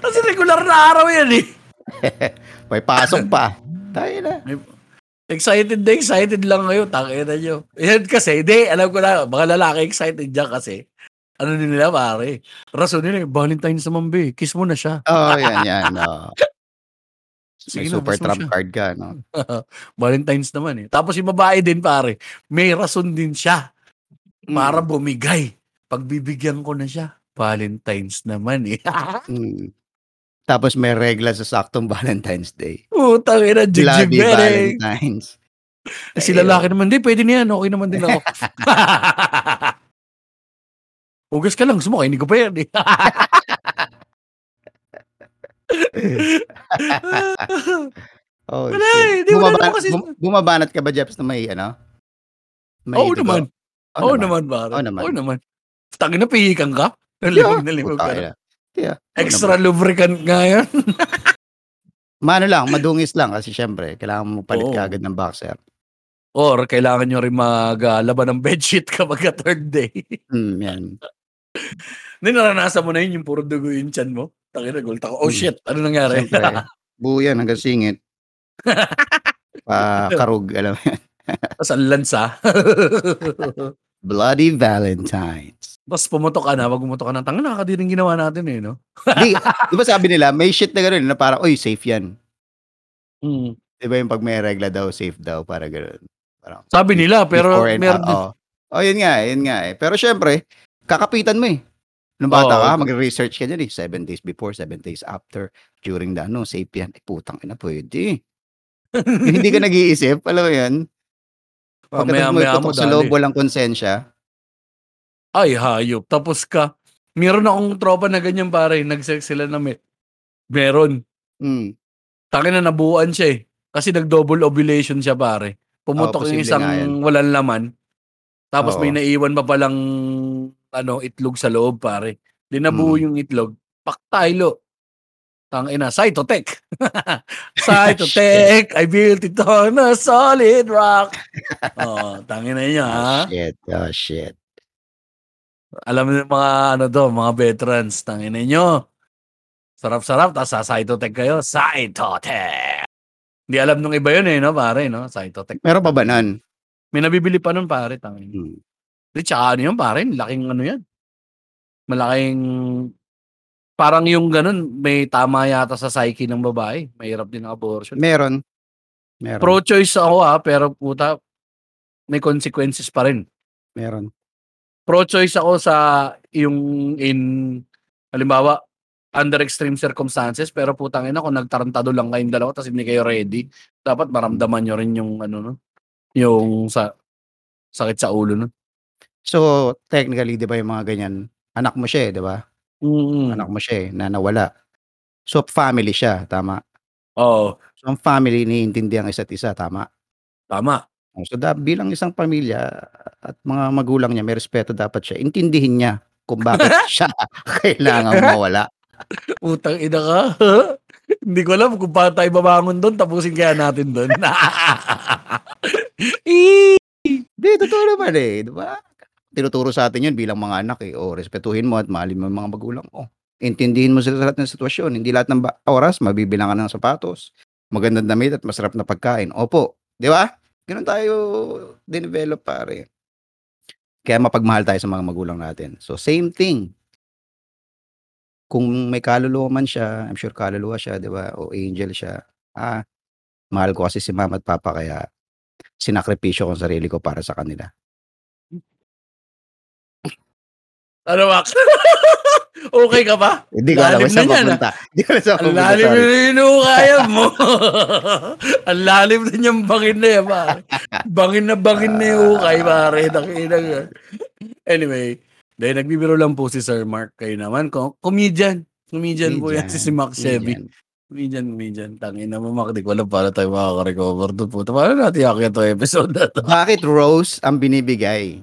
Kasi regular na araw yan eh. [LAUGHS] May pasok pa. Tayo na. Excited na excited lang kayo. Takina nyo. Yan kasi, hindi, alam ko na, mga lalaki excited dyan kasi. Ano din nila pare? Rason nila, Valentine's naman be. Kiss mo na siya. Oh, yan, yan. Oh. [LAUGHS] May Sige na, super trump siya. card ka, no? [LAUGHS] Valentine's naman eh. Tapos yung babae din pare, may rason din siya para bumigay. Pagbibigyan ko na siya. Valentine's naman eh. [LAUGHS] Mm. Tapos may regla sa saktong Valentine's Day. Putang ina, Bloody jigjig Valentine's. Si lalaki naman, di, pwede na yan. Okay naman din ako. Ugas ka lang, sumakay, hindi ko pa yan eh. [LAUGHS] Oh, Wala eh, di wala Bumaba- naman kasi- bum- bumabanat ka ba, Jeps, na may ano? May Oo dugo? naman. Oo Oo naman, pare. Oo naman. Oo naman. Tangin na pihikan ka. Yeah. Nalimog na limog ka. Yeah. Extra naman. lubricant nga yan. [LAUGHS] Mano lang, madungis lang kasi syempre, kailangan mo palit ka agad ng boxer. Or kailangan nyo rin maglaban ng bedsheet [LAUGHS] kapag ka third day. Hmm, yan. [LAUGHS] Hindi naranasan mo na yun, yung puro dugo yung chan mo. Tangin na, gulta ko. Oh Hmm. shit, ano nangyari? Siyempre, [LAUGHS] buo yan hanggang singit. [LAUGHS] Pa karug, alam mo yan. Tapos ang lansa. Bloody Valentine's. Tapos pumutok ka na, wag pumutok ka na. Tanga, nakakadiring ginawa natin eh, no? Di, di ba sabi nila, may shit na gano'n na parang, oy, safe yan. Hmm. Di ba yung pag may regla daw, safe daw, para gano'n. Parang, Sabi nila, pero meron oh. oh, yun nga, yun nga eh. Pero syempre, kakapitan mo eh. Nung bata Oo. ka, mag-research ka dyan eh. Seven days before, seven days after, during the ano, safe yan. Ay, putang ina, pwede. Yung [LAUGHS] hindi ka nag-iisip, alam mo yan. Pagkatapos mo Mamaya-maya mo, iputok sa loob, dali. walang konsensya. Ay, hayop. Tapos ka, meron akong tropa na ganyan pare, nag-sex sila na may, meron. Hmm. Tangin na nabuuan siya eh. Kasi nag-double ovulation siya pare. Pumutok Oo, yung posible isang nga yan. walang laman. Tapos may Oo. naiwan pa palang ano, itlog sa loob pare. Di nabuo Mm. yung itlog. Paktaylo. Tangina, Cytotech. [LAUGHS] Cytotech, I built it on a solid rock. [LAUGHS] oh, tangina niya ha. Oh, shit. Oh, shit. Alam yung mga ano to, mga veterans, tangina nyo. Sarap-sarap, tapos sa Cytotech kayo, Cytotech. Hindi alam nung iba yun eh, no, pare, no? Cytotech. Meron pa ba nun? May nabibili pa nun, pare, tangina. Hmm. Di, tsaka ano yun, pare, laking ano yan. Malaking, parang yung ganun, may tama yata sa psyche ng babae. Mahirap din ang abortion. Meron. Meron. Pro-choice ako ha, pero puta, may consequences pa rin. Meron. pro-choice ako sa yung in halimbawa under extreme circumstances pero putang ina kung nagtarantado lang kayong dalawa tapos hindi kayo ready dapat maramdaman nyo rin yung ano no yung sa sakit sa ulo no So, technically, di ba yung mga ganyan, anak mo siya eh, di ba? mm Anak mo siya eh, na nawala. So, family siya, tama. oh So, ang family, iniintindi ang isa't isa, tama. tama So, da, bilang isang pamilya at mga magulang niya, may respeto dapat siya. Intindihin niya kung bakit [LAUGHS] siya kailangan mawala. putang ina ka hindi ko alam kung paano tayo babangon doon tapusin kaya natin doon Hindi, [LAUGHS] totoo naman eh, di ba? Tinuturo sa atin yun bilang mga anak eh. O, respetuhin mo at mahalin mo yung mga magulang mo. Intindihin mo sila sa lahat ng sitwasyon. Hindi lahat ng oras, mabibilang ka ng sapatos, magandang damit at masarap na pagkain. Opo, di ba? Ganun tayo dinevelop pare. Kaya mapagmahal tayo sa mga magulang natin. So, same thing. Kung may kaluluwa man siya, I'm sure kaluluwa siya, di ba? O angel siya. Ah, mahal ko kasi si mama at papa kaya sinakripisyo ko ang sarili ko para sa kanila. Ano Max [LAUGHS] okay ka ba Hindi ko alam Lalim saan na yan, ah. mapunta. Hindi ko alam saan Ang mapunta. lalim sorry. na inukaya [LAUGHS] mo. [LAUGHS] Ang lalim na niyang bangin na yan, pare. Bangin na bangin na yung ukay, pare. Nakina nga. Anyway, dahil nagbibiro lang po si Sir Mark. Kayo naman, ko- comedian. Comedian po yan si, si Max Chevy. Comedian. Minsan, minsan. Tangina mo, Mac. Di ko alam paano tayo makaka-recover doon. Puta, paano natin yakit to episode na to? Bakit rose ang binibigay?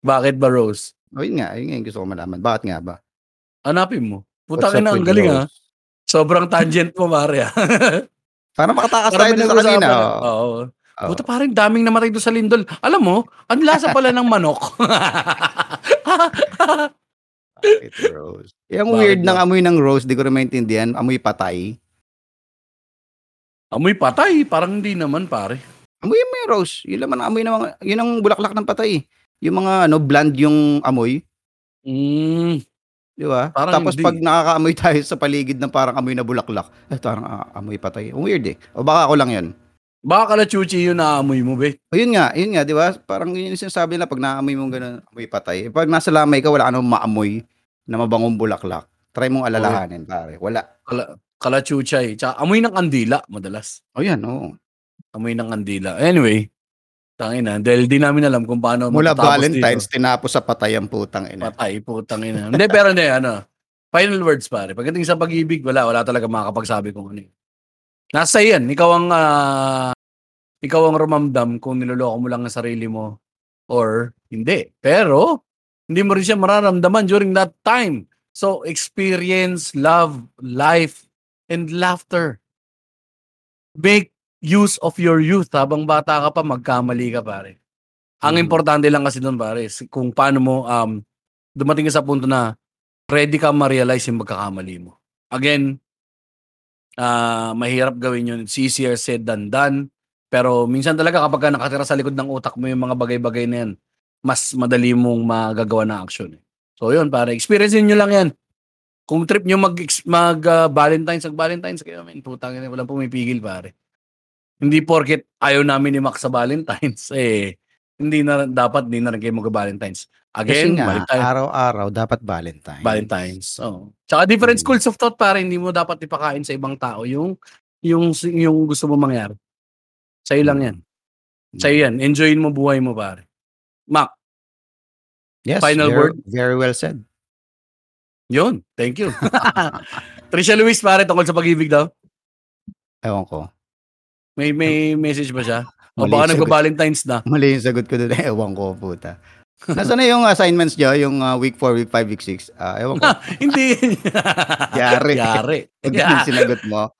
Bakit ba, Rose? O yun nga, yun nga yung gusto ko malaman. Bakit nga ba? Hanapin mo. What's Puta up na, ang with galing ha. Sobrang tangent mo, Maria. [LAUGHS] Para makatakas Para tayo dun sa kanina. nag-usapan. oh. Oo. Oo. Puta, parang daming namatay doon sa lindol. Alam mo, ang lasa pala ng manok. [LAUGHS] Bakit rose? Yung Bakit weird ba? ng amoy ng rose, di ko rin maintindihan. Amoy patay. Amoy patay, parang hindi naman, pare. Amoy mo yung rose. Yun naman ang amoy ng mga, yun ang bulaklak ng patay. Yung mga ano, bland yung amoy. Mm, Di ba? Parang Tapos hindi. pag nakakaamoy tayo sa paligid ng parang amoy na bulaklak, eh, parang ah, amoy patay. Weird eh. O baka ako lang yun. baka kalachuchi yun na amoy mo, be. O yun nga, yun nga, di ba? Parang yun yung sinasabi nila pag naamoy mo ganun, amoy patay. Eh, Pag nasa lamay ka, wala ka namang maamoy na mabangong bulaklak. Try mong alalahanin, pare. Wala. Kala, kalachuchay. Tsaka amoy ng kandila, madalas. O yan, oo. Amoy ng kandila. Anyway, tangina. Dahil di namin alam kung paano Mula Valentine's, dito. tinapos sa patay ang putang ina. Patay, putang ina. Hindi, pero hindi, ano. Final words, pare. Pagdating sa pag-ibig, wala, wala talaga makakapagsabi kung ano. Nasa yan. Ikaw ang, ah, ikaw ang rumamdam kung niloloko mo lang ang sarili mo or hindi. Pero, hindi mo rin siya mararamdaman during that time. So, experience, love, life, and laughter. Make use of your youth. Habang bata ka pa, magkamali ka, pare. Ang Mhm. importante lang kasi doon, pare, kung paano mo um, dumating ka sa punto na ready ka ma-realize yung magkakamali mo. Again, ah mahirap gawin yun. It's easier said than done. Pero minsan talaga kapag ka nakatira sa likod ng utak mo yung mga bagay-bagay na yan, mas madali mong magagawa ng action. eh. So yun, pare, experience nyo lang yan. Kung trip nyo mag, mag ah, Valentine's, mag Valentine's kayo, man, putang ina, walang pumipigil, pare. Hindi porket ayaw namin ni Max sa Valentine's, eh, hindi na dapat hindi na rin kayo mag-Valentine's. Kasi Again, nga, tayo. araw-araw dapat Valentine. Valentine's. Oh. Tsaka different Mm. schools of thought para hindi mo dapat ipakain sa ibang tao yung yung yung gusto mo mangyari. Sa'yo lang yan. Mm. Sa'yo yan. Enjoyin mo buhay mo pare. Mac, Yes, Final very, word? Very well said. yun. Thank you. [LAUGHS] Tricia Luis pare tungkol sa pag-ibig daw. Ewan ko. May may message ba siya? O baka nagba-Valentine's na. Mali yung sagot ko doon. [LAUGHS] Ewan ko, puta. Nasaan na yung assignments nyo? Yung uh, week 4, week 5, week 6? Ah, ewan ko. [LAUGHS] hindi. Yari. Yari. [LAUGHS] Pag yung sinagot mo.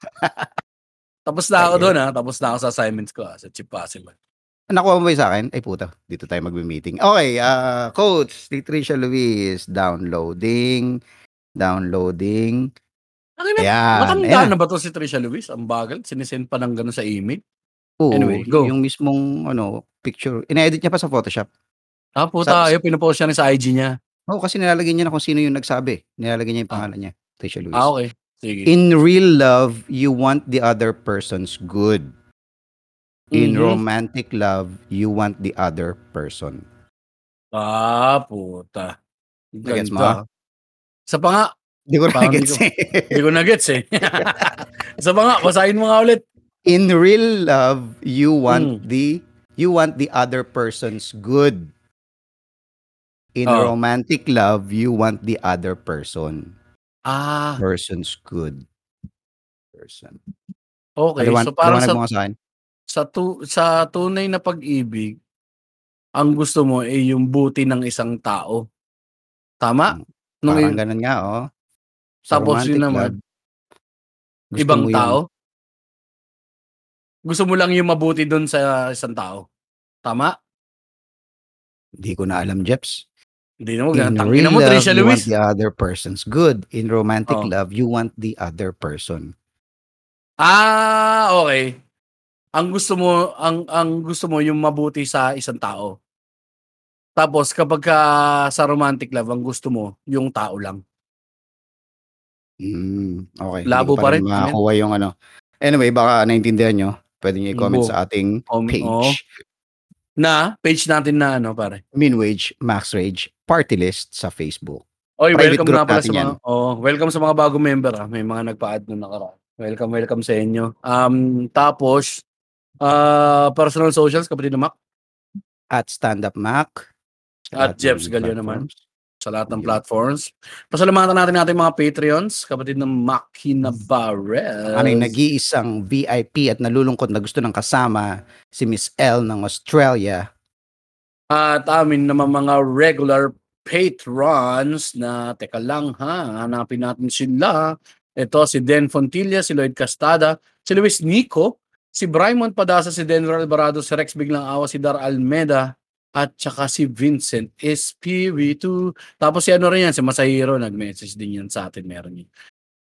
Tapos na ako doon ha. Tapos na ako sa assignments ko ha, sa Chip Puzzle. Nakuha mo ba sa akin? Ay puta, dito tayo magme-meeting. Okay, ah coach, Tricia Luis, downloading, downloading. Akin na, Ayan. matanda ayan. na ba to si Tricia Luis? Ang bagal. Sinisend pa ng gano'n sa email. Oo, Anyway, go. Yung mismong ano, picture, ina-edit niya pa sa Photoshop. Ah, puta. Sa- Ayaw, pinopost siya rin sa IG niya. Oo, kasi nilalagay niya na kung sino yung nagsabi. Nilalagay niya yung Ah. pangalan niya, Tricia Luis. Ah, okay. Sige. In real love, you want the other person's good. In Mhm. romantic love, you want the other person. Ah, puta. Nagets mo? Ganda. Sa pa nga, Hindi ko na gets eh. hindi ko na-gets eh. Sa nga, basahin mo nga ulit. In real love, you want Mm. the you want the other person's good. In Oh. romantic love, you want the other person. Ah, Person's good. Person. okay. So parang sa, sa tu, sa tunay na pag-ibig, ang gusto mo ay yung buti ng isang tao. Tama? Nung Parang i- ganun nga, oh. Tapos yun naman, love, gusto ibang tao? Gusto mo lang yung mabuti doon sa isang tao. Tama? Hindi ko na alam, Jeps. Hindi na mo. Tangina real mo, love, you want the other person's good. In romantic Oh. love, you want the other person. Ah, okay. Ang gusto mo, ang ang gusto mo yung mabuti sa isang tao. Tapos kapag ka sa romantic love, ang gusto mo yung tao lang. Mm, okay. Labo Hindi ko pa rin. Makakuha yung ano. Anyway, baka naintindihan nyo. Pwede nyo i-comment Go. sa ating page. oo. Na page natin na ano, pare. Minwage, Max Rage, Party List sa Facebook. Oy, Private welcome group na pala natin sa yan. mga oh, welcome sa mga bagong member ah. May mga nagpa-add nung nakaraan. Welcome, welcome sa inyo. Um tapos ah personal socials kapatid na Mac At Stand Up Mac. at lahat ng Galio naman. platforms. Sa lahat ng platforms. Pasalamatan natin natin mga Patreons, kapatid ng Makina Barrel. Aming nag-iisang VIP at nalulungkot na gusto ng kasama si Miss L ng Australia. At amin naman mga regular patrons na, teka lang ha, hanapin natin sila. Ito si Den Fontilla, si Lloyd Castada, si Luis Nico, si Brymon Padasa, si Denver Alvarado, si Rex Biglang Awa, si Dar Almeda, at saka si Vincent SPV2. Tapos si ano rin yan, si Masahiro, nag-message din yan sa atin, meron yun.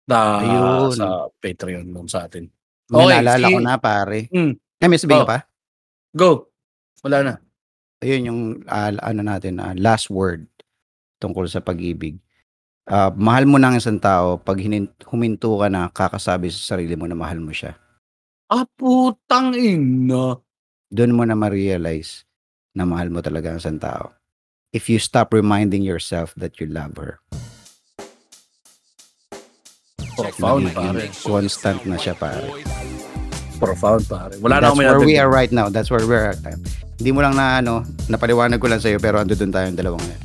Da, Ayun. sa Patreon nun sa atin. May Okay, naalala si- ko na pare. Mm. Eh, may sabihin Oh. ka pa? Go! Wala na. Ayun yung ah, ano natin, ah, last word tungkol sa pag-ibig. Ah, mahal mo ng isang tao pag hinin- huminto ka na kakasabi sa sarili mo na mahal mo siya. Ah, putang ina. Doon mo na ma-realize na mahal mo talaga ang isang tao. If you stop reminding yourself that you love her. Profound, pare. constant na siya, pare. Profound, pare. Wala na That's akong where we are right now. That's where we are at. Hindi mo lang na ano, napaliwanag ko lang sa'yo pero ando doon tayong dalawa ngayon.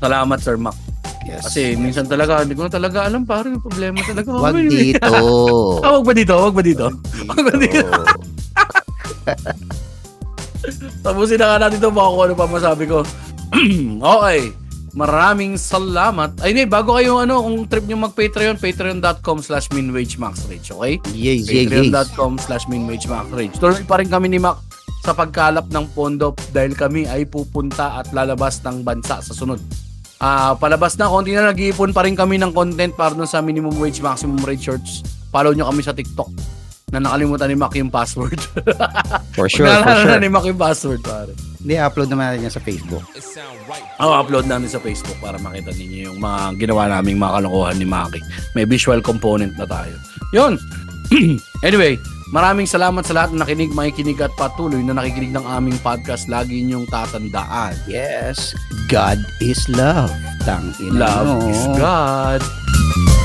Salamat, Sir Mac. Yes. Kasi minsan talaga, hindi ko na talaga alam, pare, yung problema talaga. Wag Ay, dito. [LAUGHS] Ah, wag ba dito? Wag ba dito? Wag ba dito? [LAUGHS] Tapusin na nga natin ito baka kung ano pa masabi ko. [CLEARS THROAT] okay. Maraming salamat. Ay, hindi, bago kayo ano, kung trip nyo mag-Patreon, patreon.com slash minwagemaxrage, okay? Yes, yes. Patreon.com slash minwagemaxrage. Tuloy pa rin kami ni Mac sa pagkalap ng pondo dahil kami ay pupunta at lalabas ng bansa sa sunod. Ah, palabas na konti na nag-iipon pa rin kami ng content para sa minimum wage, maximum rate shorts. Follow nyo kami sa TikTok na nakalimutan ni Mac yung password. [LAUGHS] For sure, for Naalala sure. na ni Mac yung password, pare. Hindi, upload naman natin yan sa Facebook. Ako, upload namin sa Facebook para makita ninyo yung mga ginawa naming mga kalokohan ni Maki. May visual component na tayo. Yun. [CLEARS THROAT] anyway, maraming salamat sa lahat na nakinig, makikinig at patuloy na nakikinig ng aming podcast. Lagi niyong tatandaan. Yes, God is love. Tang ina Love mo. is God.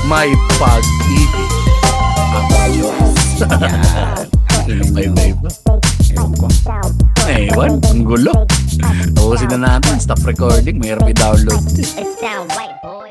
May pag-ibig. Ang Diyos. Yan. May ba? Ewan ang gulo. Tapusin na natin. Stop recording. Mahirap i-download. It's downright bull.